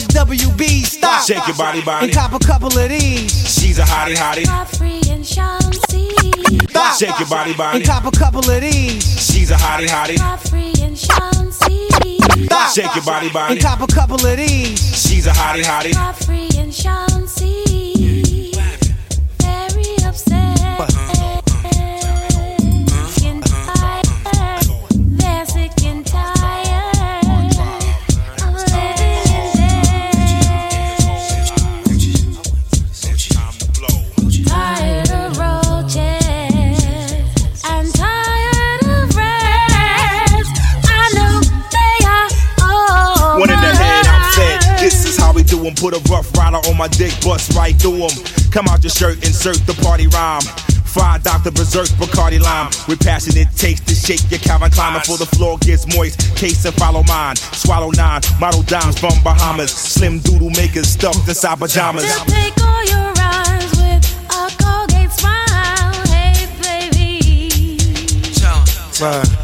Airbrush WB, stop. Shake your body, body. And cop a couple of these. She's a hottie, hottie. And Stop. Shake your body, body. And cop a couple of these. She's a hottie, hottie. And Stop. Shake your body, body. And cop a couple of these. She's a hottie, hottie. Put a rough rider on my dick, bust right through him. Come out your shirt, insert the party rhyme. Fried Dr. Berserk Bacardi Lime. With passionate taste to shake your Calvin Klein before the floor gets moist. Case and follow mine. Swallow nine. Model dimes from Bahamas. Slim doodle makers stuffed inside pajamas. To take all your rhymes with a Colgate smile. Hey, baby. Right. Tell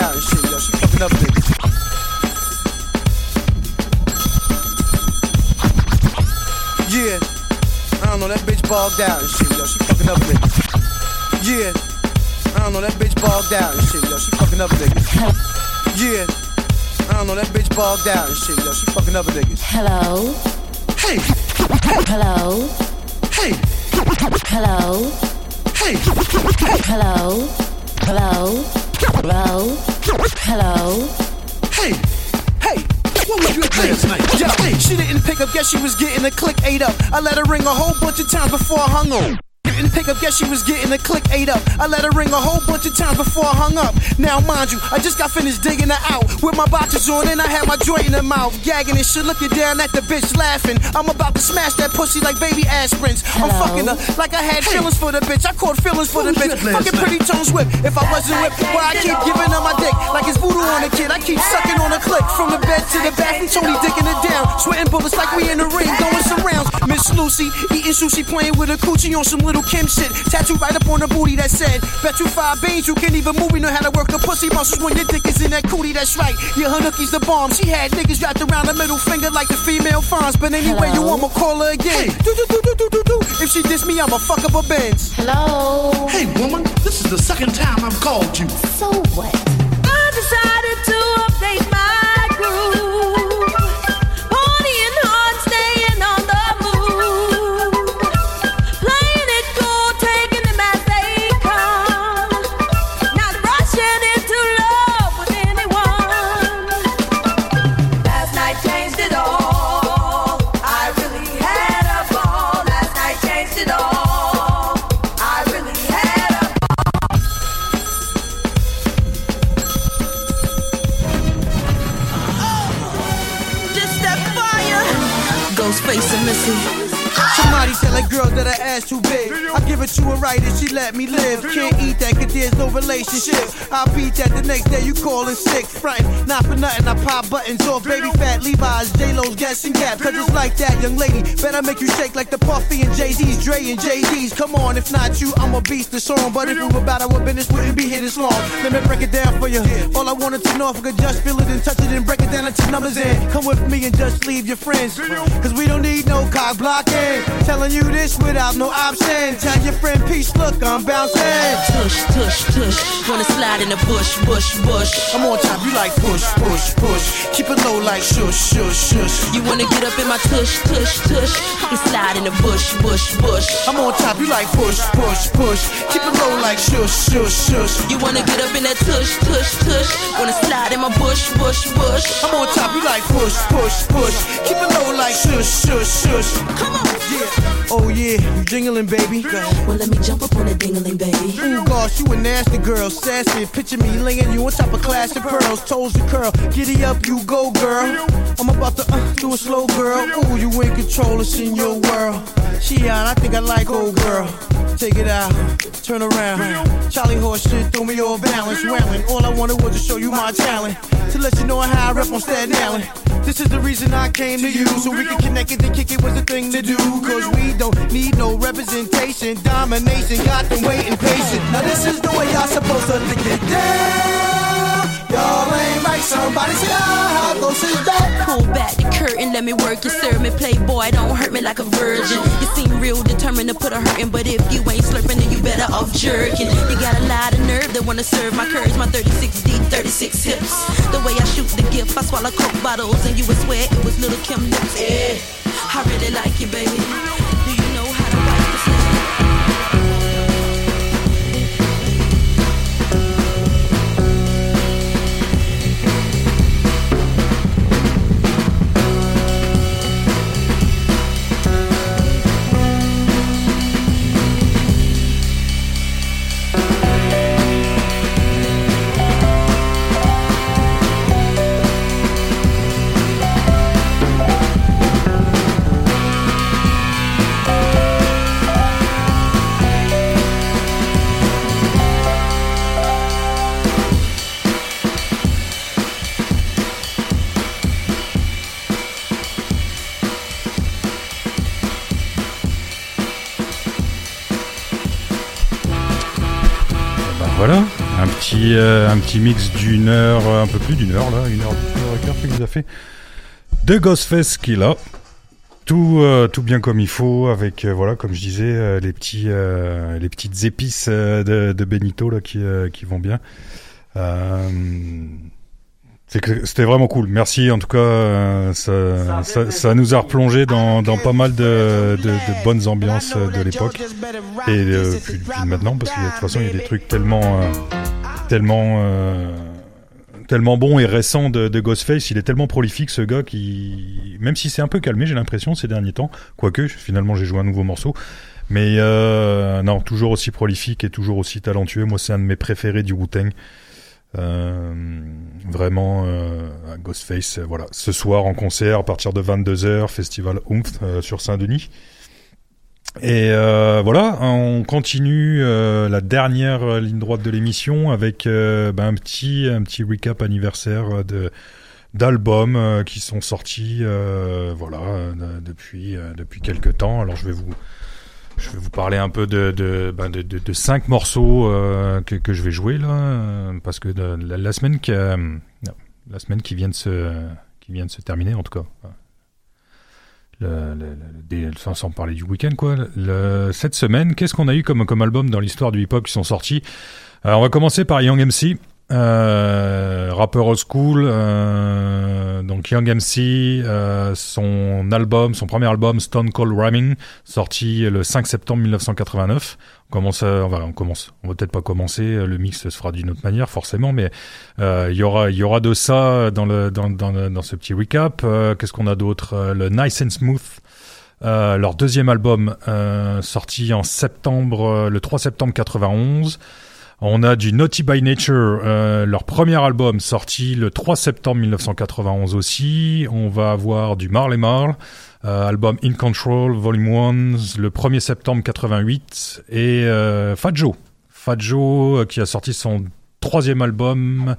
out and shit, yo. She fucking up niggas. Yeah. I don't know, that bitch bogged out and shit, yo. She fucking up niggas. Yeah. I don't know, that bitch bogged out and shit, yo. She fucking up niggas. Yeah. I don't know, that bitch bogged out and shit, yo. She fucking up niggas. Hello. Hey. Hello. Hey. Hello. Hey. Hello. Hello. Hello. Hello. Hey. Hey. What was you at last night? Hey, she didn't pick up, guess she was getting a click ate up. I let her ring a whole bunch of times before I hung on. Didn't pick up, guess she was getting a click ate up. I let her ring a whole bunch of times before I hung up. Now, mind you, I just got finished digging her out with my boxers on and I had my joint in her mouth, gagging and shit, looking down at the bitch laughing. I'm about to smash that pussy like baby aspirins. I'm fucking her like I had feelings for the bitch. I caught feelings for the bitch. Fucking pretty tones whip. If I wasn't whipped, why I keep giving her my dick like it's voodoo on a kid. I keep sucking on a click from the bed to the bathroom. Tony dicking it down, sweating bullets like we in the ring, going some rounds. Miss Lucy eating sushi, playing with a coochie on some little Kim shit. Tattooed right up on her booty that said, Bet you five beans you can't even move. We know how to work the pussy muscles when your dick is in that cootie. That's right. Yeah, her nookie's the bomb. She had niggas wrapped around the middle finger like the female fawns. But anyway, you want me call her again. Do, do, do, do, do, do, do. If she diss me, I'ma fuck up her Benz. Hello. Hey, woman, this is the second time I've called you. So what? I decided her right and she let me live. Can't eat that cause there's no relationship. I beat that the next day you calling sick. Frontin', not for nothing, I pop buttons off baby fat Levi's, J-Lo's, Guess and. Cause it's like that, young lady. Better make you shake like the Puffy and Jay-Z's, Dre and JD's. Come on, if not you, I'm a beast the song. But if we were about our business, wouldn't be here this long. Let me break it down for you. All I wanted to know if I could just feel it and touch it and break it down into numbers and come with me and just leave your friends. Cause we don't need no cock blocking. Telling you this without no option. Tell your friend peace, look, I'm bouncing. Tush, tush, tush. Wanna slide in the bush, bush, bush. I'm on top, you like push, push, push. Keep it low like shush, shush, shush. You wanna get up in my tush, tush, tush. We slide in the bush, bush, bush. I'm on top, you like push, push, push. Keep it low like shush, shush, shush. You wanna get up in that tush, tush, tush. Wanna slide in my bush, bush, bush. I'm on top, you like push, push, push. Keep it low like shush, shush, shush. Come on. Yeah. Oh yeah, you jingling, baby. Well, let me jump up on a dingling, baby. Ooh, gosh, you a nasty girl, sassy. Picture me laying you on top of class of pearls, toes to curl. Giddy up, you go, girl. I'm about to uh, do a slow, girl. Ooh, you in control, it's in your world. She out, I think I like old girl. Take it out, turn around. Charlie horse shit threw me off balance, wailing. All I wanted was to show you my talent, to let you know how I rep on Staten Island. This is the reason I came to you, so we can connect it and kick it was the thing to do. Cause we don't need no representation, domination, got them waiting patient. Now this is the way y'all supposed to it down. Y'all ain't right, somebody say, ah, how close is that? Pull back the curtain, let me work you, serve me. Playboy, don't hurt me like a virgin. You seem real determined to put a hurtin', but if you ain't slurping, then you better off jerking. You got a lot of nerve that wanna serve my courage, my 36 D, 36 hips. The way I shoot the gift, I swallow coke bottles, and you would swear it was little Kim lips. Yeah, I really like you, baby. Petit, euh, un petit mix d'une heure, euh, un peu plus d'une heure là, une heure, une heure et quart qu'il nous a fait. De Ghostface Killa. Tout, euh, tout bien comme il faut, avec euh, voilà, comme je disais, les petits, les petites épices de, de Benito là qui, qui vont bien. C'était vraiment cool. Merci en tout cas, ça, ça, ça nous a replongé dans, dans pas mal de, de, de bonnes ambiances de l'époque et euh, puis, puis de maintenant parce que de toute façon il y a des trucs tellement, euh, tellement, euh, tellement bons et récents de, de Ghostface. Il est tellement prolifique ce gars qui, même si c'est un peu calmé, j'ai l'impression ces derniers temps. Quoique finalement j'ai joué un nouveau morceau. Mais euh, non, toujours aussi prolifique et toujours aussi talentueux. Moi, c'est un de mes préférés du Wu-Tang. Euh, vraiment, euh, Ghostface, voilà. Ce soir en concert à partir de 22h, Festival Oomph euh, sur Saint-Denis. Et euh, voilà, on continue euh, la dernière euh, ligne droite de l'émission avec euh, ben, un petit un petit recap anniversaire euh, de d'albums euh, qui sont sortis voilà depuis depuis quelques temps. Alors je vais vous je vais vous parler un peu de de ben, de, de, cinq morceaux que, que je vais jouer là parce que la, semaine qui la semaine qui vient de se qui vient de se terminer en tout cas le, le- sans, parler du week-end quoi. Cette semaine, qu'est-ce qu'on a eu comme, album dans l'histoire du hip-hop qui sont sortis? Alors on va commencer par Young MC, euh, rappeur old school. Euh, donc Young MC, euh, son album, son premier album Stone Cold Rhyming, sorti le 5 septembre 1989. On commence, à- on va, on commence. On va peut-être pas commencer. Le mix se fera d'une autre manière, forcément, mais euh, il y aura, il y aura de ça dans le dans dans, dans ce petit recap. Euh, Qu'est-ce qu'on a d'autre? Euh, Le Nice and Smooth. Euh, leur deuxième album euh, sorti en septembre, euh, le 3 septembre 91. On a du Naughty by Nature, euh, leur premier album sorti le 3 septembre 1991 aussi. On va avoir du Marley Marl, euh, album In Control Volume 1 le 1er septembre 88 et euh, Fat Joe. Fat Joe euh, qui a sorti son troisième album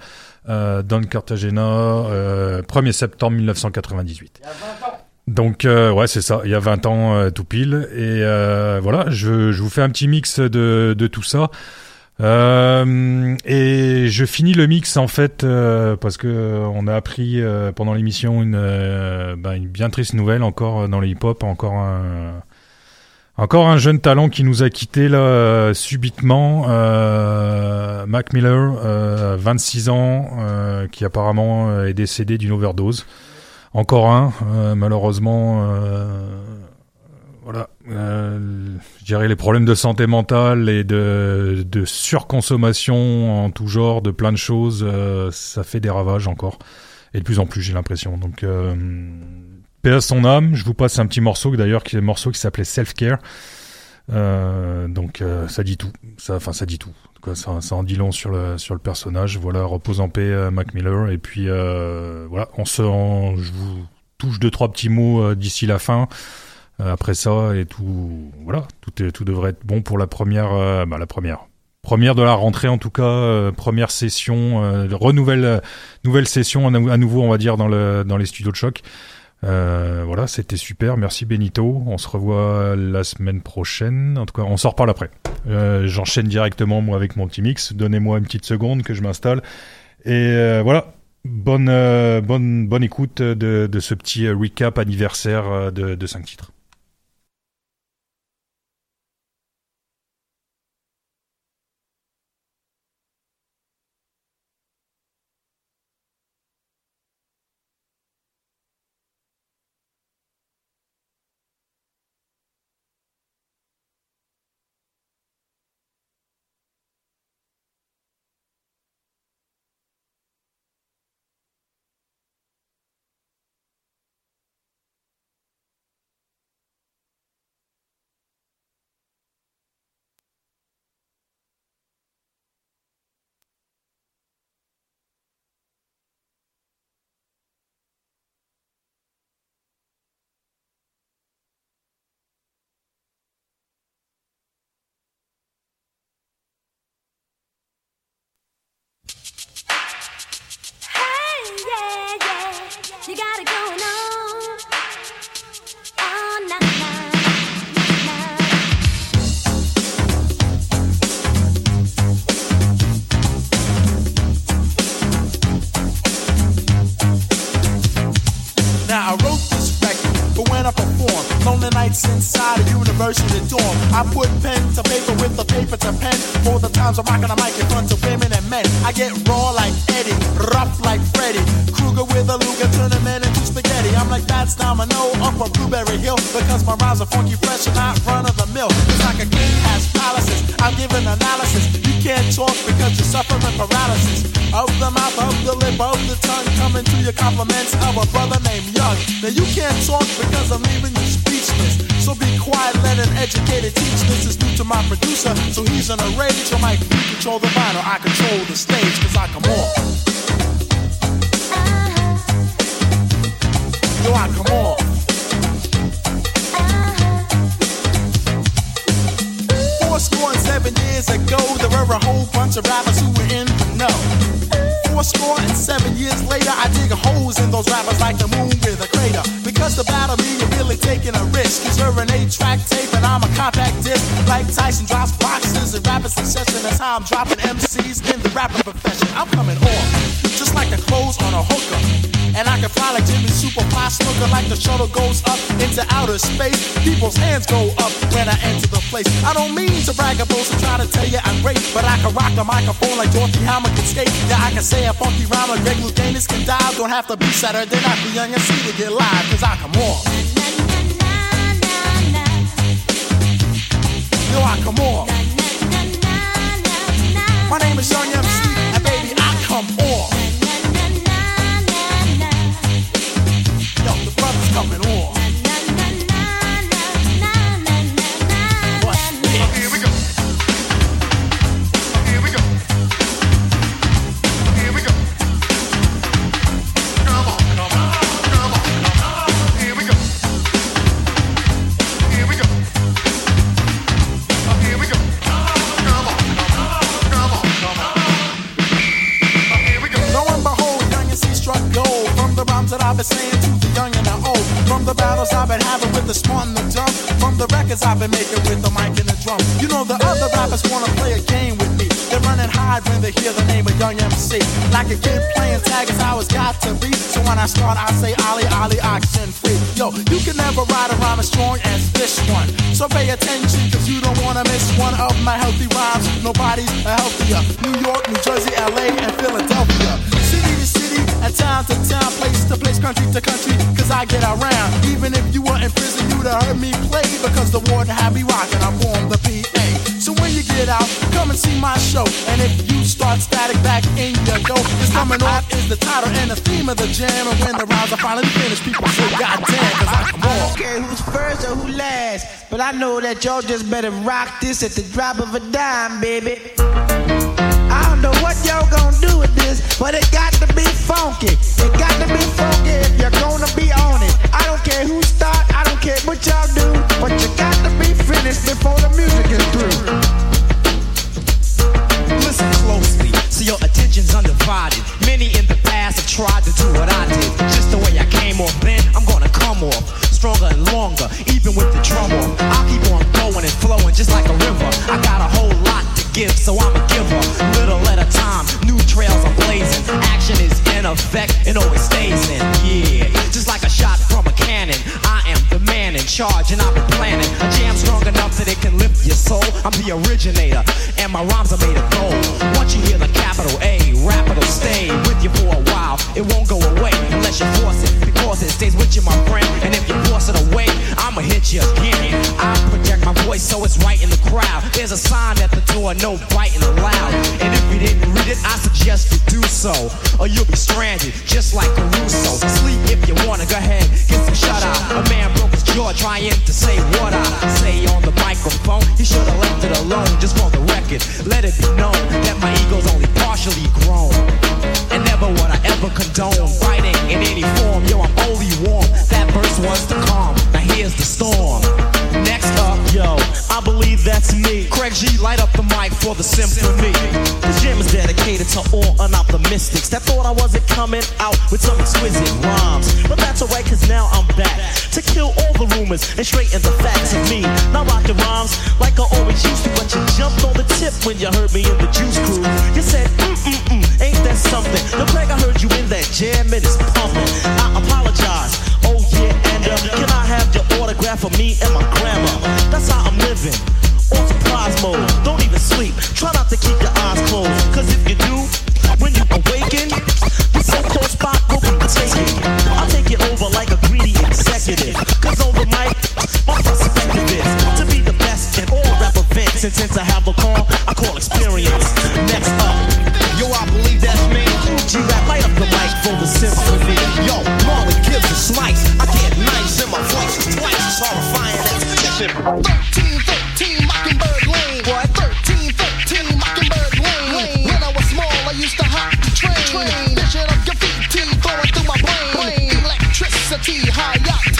euh, Don Cartagena euh, 1er septembre 1998. Donc euh, ouais c'est ça, il y a 20 ans euh, tout pile et euh, voilà, je, je vous fais un petit mix de, de tout ça. Euh, et je finis le mix en fait euh, parce que euh, on a appris euh, pendant l'émission une, euh, ben, une bien triste nouvelle encore euh, dans le hip-hop, encore un encore un jeune talent qui nous a quitté là subitement, Mac Miller, euh, 26 ans, qui apparemment est décédé d'une overdose. Encore un, malheureusement. Euh, je dirais les problèmes de santé mentale et de, de surconsommation en tout genre, de plein de choses, euh, ça fait des ravages encore. Et de plus en plus, j'ai l'impression. Donc, euh, paix à son âme. Je vous passe un petit morceau, d'ailleurs, qui est un morceau qui s'appelait Self Care. Euh, donc, euh, ça dit tout. Ça, enfin, ça dit tout. Cas, ça, ça en dit long sur le sur le personnage. Voilà, repose en paix, euh, Mac Miller. Et puis, voilà, on se, on- je vous touche deux trois petits mots d'ici la fin. Euh, après ça et tout, voilà, tout tout devrait être bon pour la première, euh, bah, la première, première de la rentrée en tout cas, euh, première session, euh, renouvelle, nouvelle session à, nou- à nouveau, on va dire dans le dans les studios de choc. Voilà, c'était super. Merci Benito. On se revoit la semaine prochaine. En tout cas, on s'en reparle après. Euh, J'enchaîne directement moi avec mon petit mix. Donnez-moi une petite seconde que je m'installe Et voilà, bonne, bonne, bonne écoute de, de ce petit recap anniversaire de, de 5 titres. Fats Domino up on Blueberry Hill. Because my rhymes are funky, fresh, and not run of the mill. It's like a king has palaces. I'm giving analysis. You can't talk because you're suffering paralysis. Of the mouth, of the lip, of the tongue. Coming to your compliments of a brother named Young. Now you can't talk because I'm leaving you speechless. So be quiet, let an educated teach. This is new to my producer, so he's in a rage. Mike, you control the vinyl, I control the stage, cause I come on. Come on. Four score and seven years ago, there were a whole bunch of rappers who were in. Four score and seven years later, I dig holes in those rappers like the moon with a crater. Because the battle me, you're really taking a risk. Cause you're an eight-track tape and I'm a compact disc. Like Tyson drops boxes succession. I'm dropping MCs in the rapping profession. I'm coming on, just like the clothes on a hooker. And I can fly like Jimmy Superfly Snuka like the shuttle goes up into outer space. People's hands go up when I enter the place. I don't mean to brag about and try to tell you I'm great, but I can rock the microphone like Dorothy Howard can skate. Yeah, I can say a funky rhyme like Greg Louganis can dive. Don't have to be Saturday night for Young MC to get live, cause I come on. Yo, I come on. My name is Young MC, and baby, I come on. Coming the battles I've been having with the smart and the dumb. From the records I've been making with the mic and the drum. You know the other rappers wanna play a game with me. They run and hide when they hear the name of Young MC. Like a kid playing tag is how it's got to be. So when I start, I say Ollie, Ollie, oxen free. Yo, you can never ride a rhyme as strong as this one. So pay attention, cause you don't wanna miss one of my healthy rhymes. Nobody's healthier. New York, New Jersey, LA, and Philadelphia. And town to town, place to place, country to country, cause I get around. Even if you were in prison, you'd have heard me play, because the warden had me rocking, I'm on the PA. So when you get out, come and see my show. And if you start static back in your dough, it's coming off is the title and the theme of the jam. And when the rounds are finally finished, people say, God damn, cause I come I on. don't care who's first or who last, but I know that y'all just better rock this at the drop of a dime, baby. Y'all gonna do with this, but it got to be funky. It got to be funky if you're gonna be on it. I don't care who start, I don't care what y'all do, but you got to be finished before the music is through. Listen closely, so your attention's undivided. Many in the past have tried to do what I did. Just the way I came off then, I'm gonna come off stronger and longer, even with the drum off. I'll keep on going and flowing just like a river. I got a whole lot to give, so I'm a giver. Little at a time, new trails I'm blazing. Action is in effect and always stays in. Yeah, just like a shot from a cannon. I am the man in charge, and I've been planning a jam strong enough that it can lift your soul. I'm the originator, and my rhymes are made of gold. Once you hear the capital A, rap it'll stay with you for a while. It won't go away unless you force it, because it stays with you, my friend. And if you force it away, I'ma hit you again. I project my voice so it's right in the crowd. There's a sign at the door, no biting allowed. And if you didn't read it, I suggest you do so, or you'll be stranded, just like Crusoe. Sleep if you wanna, go ahead, get some shut eye. A man broke his jaw trying to say what I say on the microphone. He should've left it alone, just for the record. Let it be known that my ego's only partially grown. And never would I ever condone fighting in any form. Yo, I'm only warm. That verse was the calm. Now here's the storm. Next up, Yo, I believe that's me. Craig G, light up the mic for the symphony. The jam is dedicated to all unoptimistics that thought I wasn't coming out with some exquisite rhymes. But that's alright, cause now I'm back to kill all the rumors and straighten the facts of me. Now rocking rhymes like I always used to, but you jumped on the tip when you heard me in the juice crew. You said, mm mm mm, ain't that something? Yo, Craig, I heard you in that jam and it's pumping. I apologize. Uh, can I have your autograph for me and my grandma? That's how I'm living. On surprise mode. Don't even sleep. Try not to keep your eyes closed. Cause if you do, when you awaken, the so-called spot will be taken. I'll take it over like a greedy executive. Cause on the mic, my perspective is to be the best in all rap events. And since I have a call, I call experience. Next up, shit. 13, 13, Mockingbird Lane. What? 13, 13, Mockingbird Lane. When I was small, I used to hop the train. Vision of graffiti going through my brain. Electricity, high octane.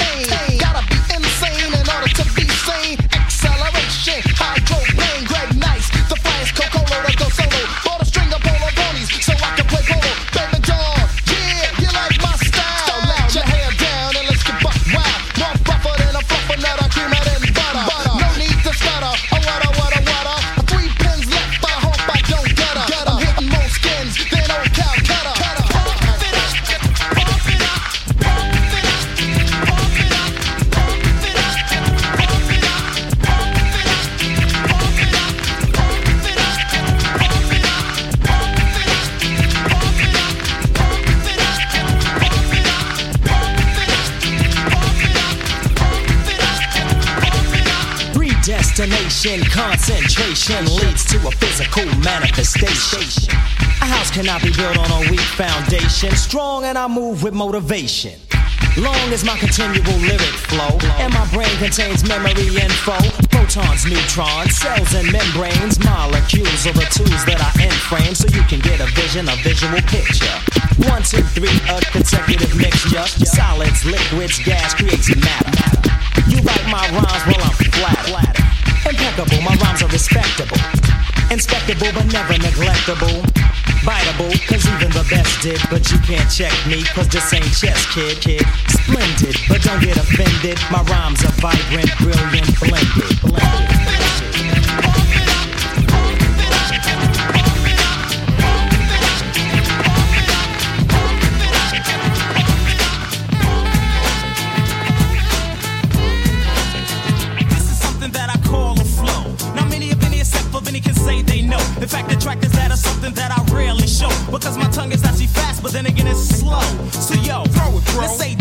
Predestination, concentration leads to a physical manifestation. A house cannot be built on a weak foundation. Strong and I move with motivation. Long as my continual lyric flow and my brain contains memory info, protons, neutrons, cells, and membranes, molecules are the tools that I frame so you can get a vision, a visual picture. One, two, three, a consecutive mixture. Solids, liquids, gas creates matter. You write my rhymes while I'm flat. Impeccable, my rhymes are respectable. Inspectable, but never neglectable. Biteable, cause even the best did. But you can't check me, cause this ain't chess, kid, kid. Splendid, but don't get offended. My rhymes are vibrant, brilliant, blended. blended. Let's say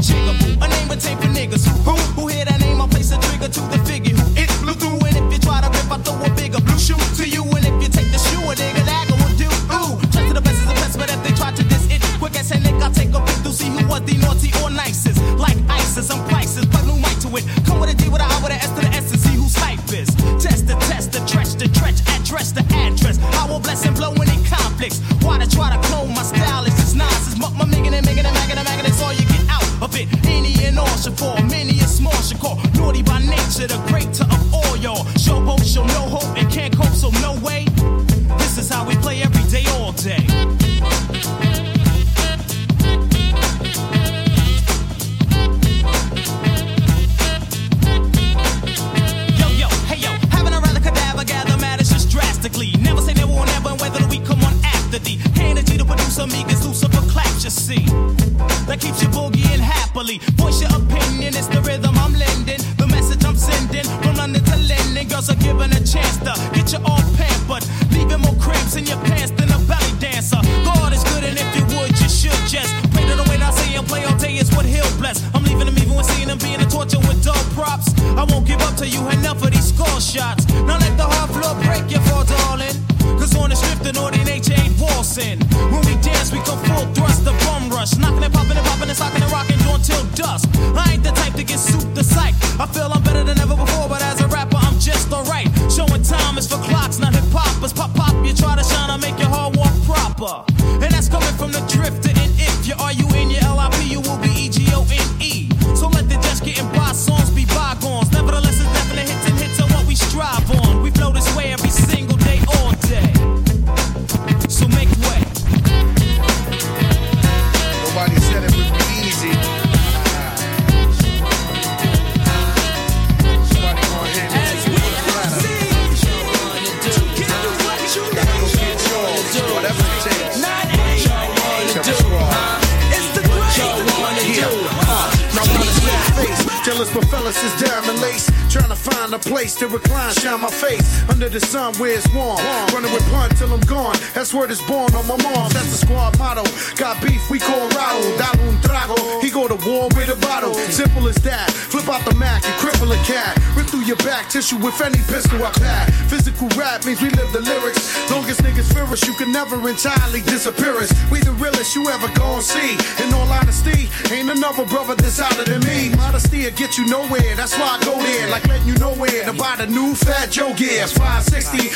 the sun where it's warm. Running with pun till I'm gone. That's where it's born on my mom. That's the squad motto. Got beef, we call Rado. Dalo un trago. He go to war with a bottle. Simple as that. Flip out the Mac and cripple a cat. Rip through your back tissue with any pistol I pack. Physical rap means we live the lyrics. Longest niggas fear us, you can never entirely disappear us. We the realest you ever gon' see. In all honesty, ain't another brother that's outer than me. Modesty will get you nowhere. That's why I go there. Like letting you know where to buy the new Fat Joe gear. 560,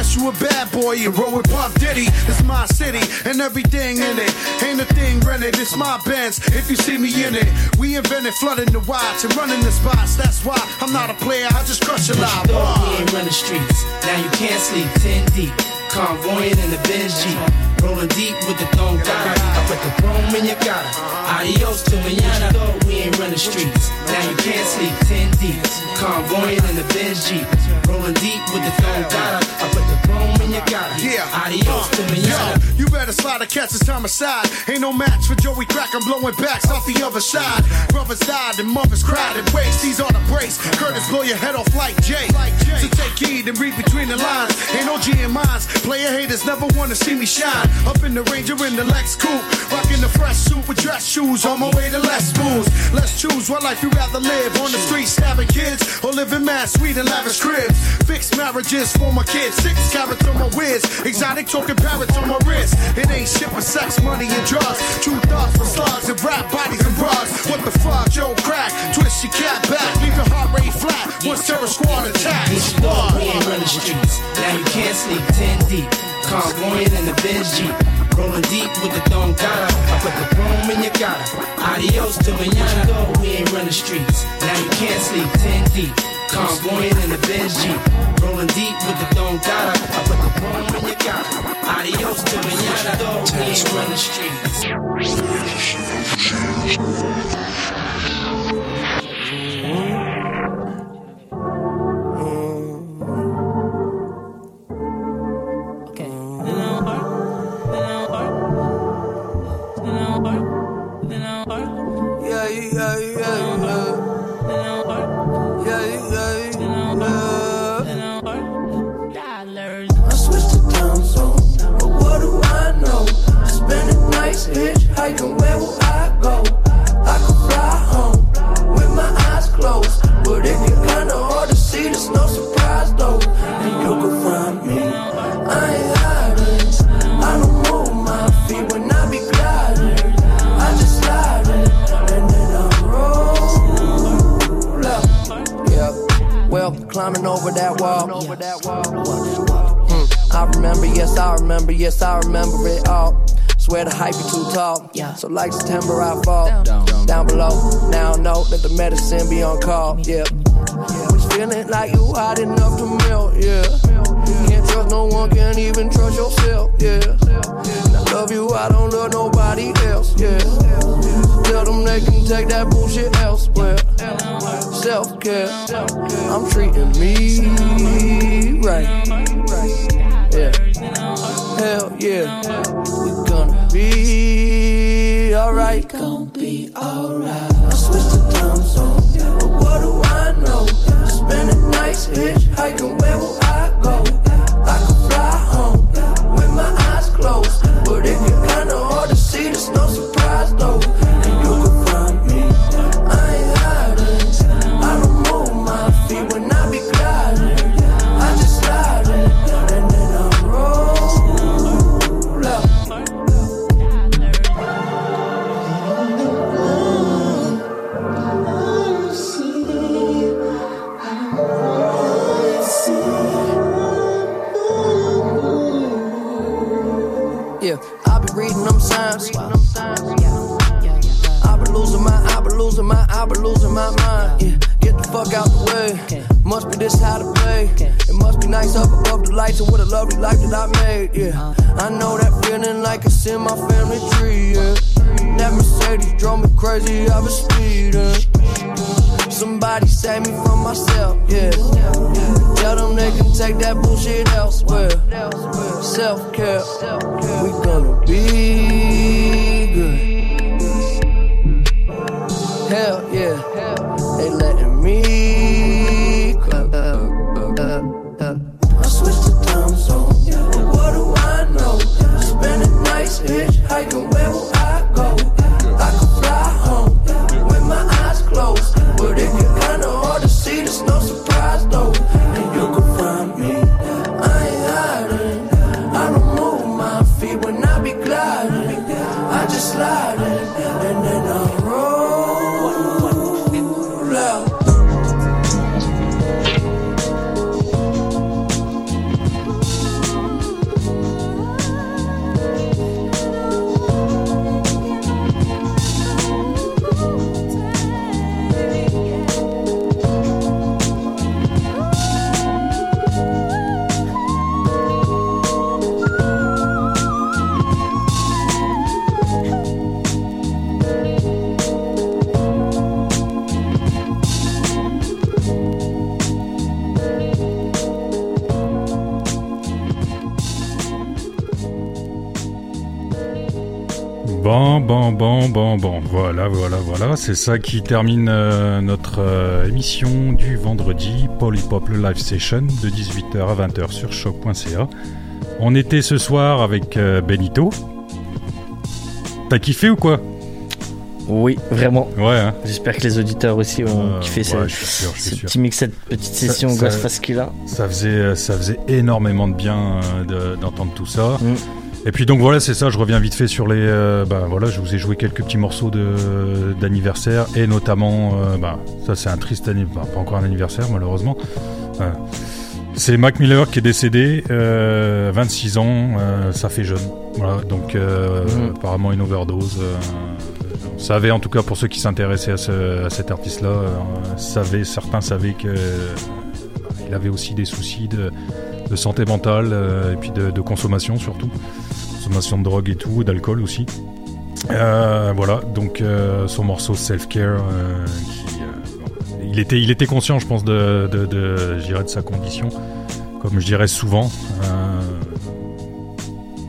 Unless you a bad boy, you roll with Puff Diddy. It's my city and everything in it. Ain't a thing rented, it's my Benz. If you see me in it, we invented flooding the watch and running the spots. That's why I'm not a player, I just crush a lot. You Thought we ain't running streets. Now you can't sleep ten deep. Convoying in the Benz Jeep. Rolling deep with the thong got I put the chrome in your gutter. Uh-huh. Adios to manana. I thought we ain't running streets. Now you can't sleep ten deep. Convoying in the Benz Jeep. Rolling deep with the thong got I put the chrome in your. Yeah. Adios to Yo, manana. you better slide a catch this time aside. Ain't no match for Joey Crack. I'm blowing backs off the other side. Brothers died and mothers cried and waste. These are the brace. Kurtis Blow your head off like Jay. So take heed and read between the lines. Ain't no G in minds. Player haters never wanna see me shine. Up in the Ranger in the Lex Coupe. Rocking the fresh suit with dress shoes. On my way to less booze. Let's choose what life you rather live. On the street stabbing kids or live in mad sweet and lavish cribs. Fixed marriages for my kids. Six carats on my whiz. Exotic talking parrots on my wrist. It ain't shit but sex, money, and drugs. True thoughts for slugs and rap bodies and bras. What the fuck, Joe Crack? Twist your cap back. Leave your heart rate flat. Once terror squad attacks. Bitch, you thought we ain't running streets. Now you can't sleep ten deep. Convoying in the Benz Jeep. Rolling deep with the thong got I put the chrome in your gutter. Adios to manana. We ain't running streets. Now you can't sleep ten deep. Convoying in the Benz Jeep. Rolling deep with the thong got I put the chrome in your gutter. Adios to manana. Thought we ain't running Yeah, where will I go? I could fly home with my eyes closed, but it kinda hard to see. No surprise though, and you find me. I ain't hiding. I don't move my feet when I be gliding. I just and then I roll up. Well, climbing over that wall. Hmm, I remember, yes, I remember, yes, I remember it all. Swear the hype you too tall. Yeah. So like September, I fall down, below. Now I know that the medicine be on call. Yeah, was feeling like you hot enough to melt. Yeah, can't trust no one, can't even trust yourself. Yeah, and I love you, I don't love nobody else. Yeah, tell them they can take that bullshit elsewhere. Self care, I'm treating me right. Yeah, hell yeah, we gonna be right. Gon' be alright. I switch the time zone, but what do I know? Spending nights hitchhiking, where will I go? I could fly home with my eyes closed, but it get kinda hard to see. There's no surprise though, I be losing my mind. Yeah, get the fuck out the way. Must be this how to play. It must be nice up above the lights and what a lovely life that I made. Yeah, I know that feeling like it's in my family tree. Yeah, that Mercedes drove me crazy. I was speeding. Somebody save me from myself. Yeah, tell them they can take that bullshit elsewhere. Self care, we gonna be Hell yeah, C'est ça qui termine euh, notre euh, émission du vendredi, Polypop le live session, de 18h à 20h sur choc.ca. On était ce soir avec euh, Benito. T'as kiffé ou quoi? Oui, vraiment. Ouais. hein. J'espère que les auditeurs aussi ont Euh, kiffé ouais, ce, je suis sûr, je suis ce sûr. petit mix, cette petite Ça- session ça- Ghostface Killa. Ça faisait, ça faisait énormément de bien euh, de- d'entendre tout ça. Mm. Et puis donc voilà, c'est ça. Je reviens vite fait sur les. euh, bah voilà, je vous ai joué quelques petits morceaux d'anniversaire et notamment, euh, bah ça c'est un triste anniversaire, pas encore un anniversaire malheureusement. Euh, c'est Mac Miller qui est décédé, euh, 26 ans, euh, ça fait jeune. Voilà, donc euh, Mhm. apparemment une overdose. euh, on savait en tout cas pour ceux qui s'intéressaient à, ce- à cet artiste-là, euh, savaient, certains savaient que il avait aussi des soucis de, de santé mentale euh, et puis de, de consommation surtout. De drogue et tout, d'alcool aussi. Euh, voilà, donc euh, son morceau Self Care, euh, il, était, il était conscient, je pense, de, de, de, sa condition, comme je dirais souvent.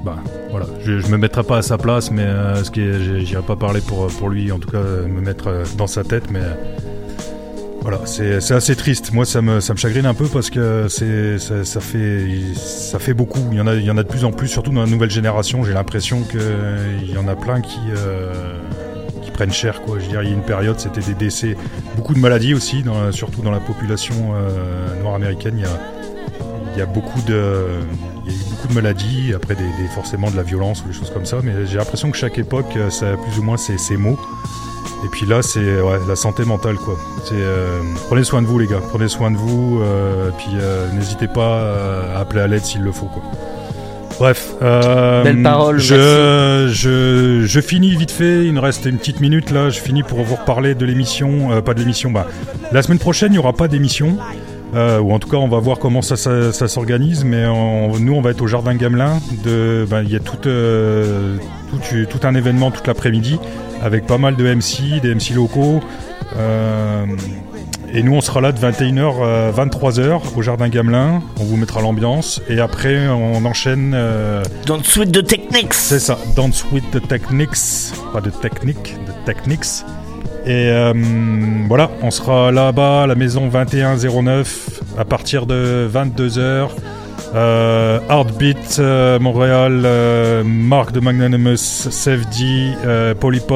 Bah, voilà, je, je me mettrai pas à sa place, mais ce qui j'irai pas parler pour, pour lui, en tout cas, me mettre dans sa tête, mais. Voilà, c'est assez triste. Moi, ça me, ça me chagrine un peu parce que ça, ça fait ça fait beaucoup. Il y en a il y en a de plus en plus, surtout dans la nouvelle génération. J'ai l'impression que euh, il y en a plein qui euh, qui prennent cher. Quoi. Je il y a une période, c'était des décès, beaucoup de maladies aussi, surtout dans la population euh, noire américaine. Il y a il y a beaucoup de eu beaucoup de maladies, après des- forcément de la violence ou des choses comme ça. Mais j'ai l'impression que chaque époque, euh, ça a plus ou moins ses, ses mots. Et puis là, c'est ouais, la santé mentale, quoi. C'est euh, prenez soin de vous, les gars. Prenez soin de vous. Euh, puis euh, n'hésitez pas euh, à appeler à l'aide s'il le faut, quoi. Bref. Euh, Belle parole, Je, je, je finis vite fait. Il nous reste une petite minute là. Je finis pour vous reparler de l'émission. euh, pas de l'émission. Bah, la semaine prochaine, il n'y aura pas d'émission. Euh, ou en tout cas, on va voir comment ça, ça, ça s'organise. Mais on- nous, on va être au Jardin Gamelin. De, ben, Il y a tout, euh, tout, tout un événement toute l'après-midi avec pas mal de MC, des MC locaux. Euh, Et nous, on sera là de 21h à 23h au Jardin Gamelin. On vous mettra l'ambiance. Et après, on enchaîne. Euh... Dans Suite de Technics. C'est ça, Dans Suite de Technics. Pas de technique, de Technics. Et euh, voilà, on sera là-bas à la maison 2109 à partir de 22h. Euh, Heartbeat, euh, Montréal, Marc de Magnanimous, Safety, Polypop.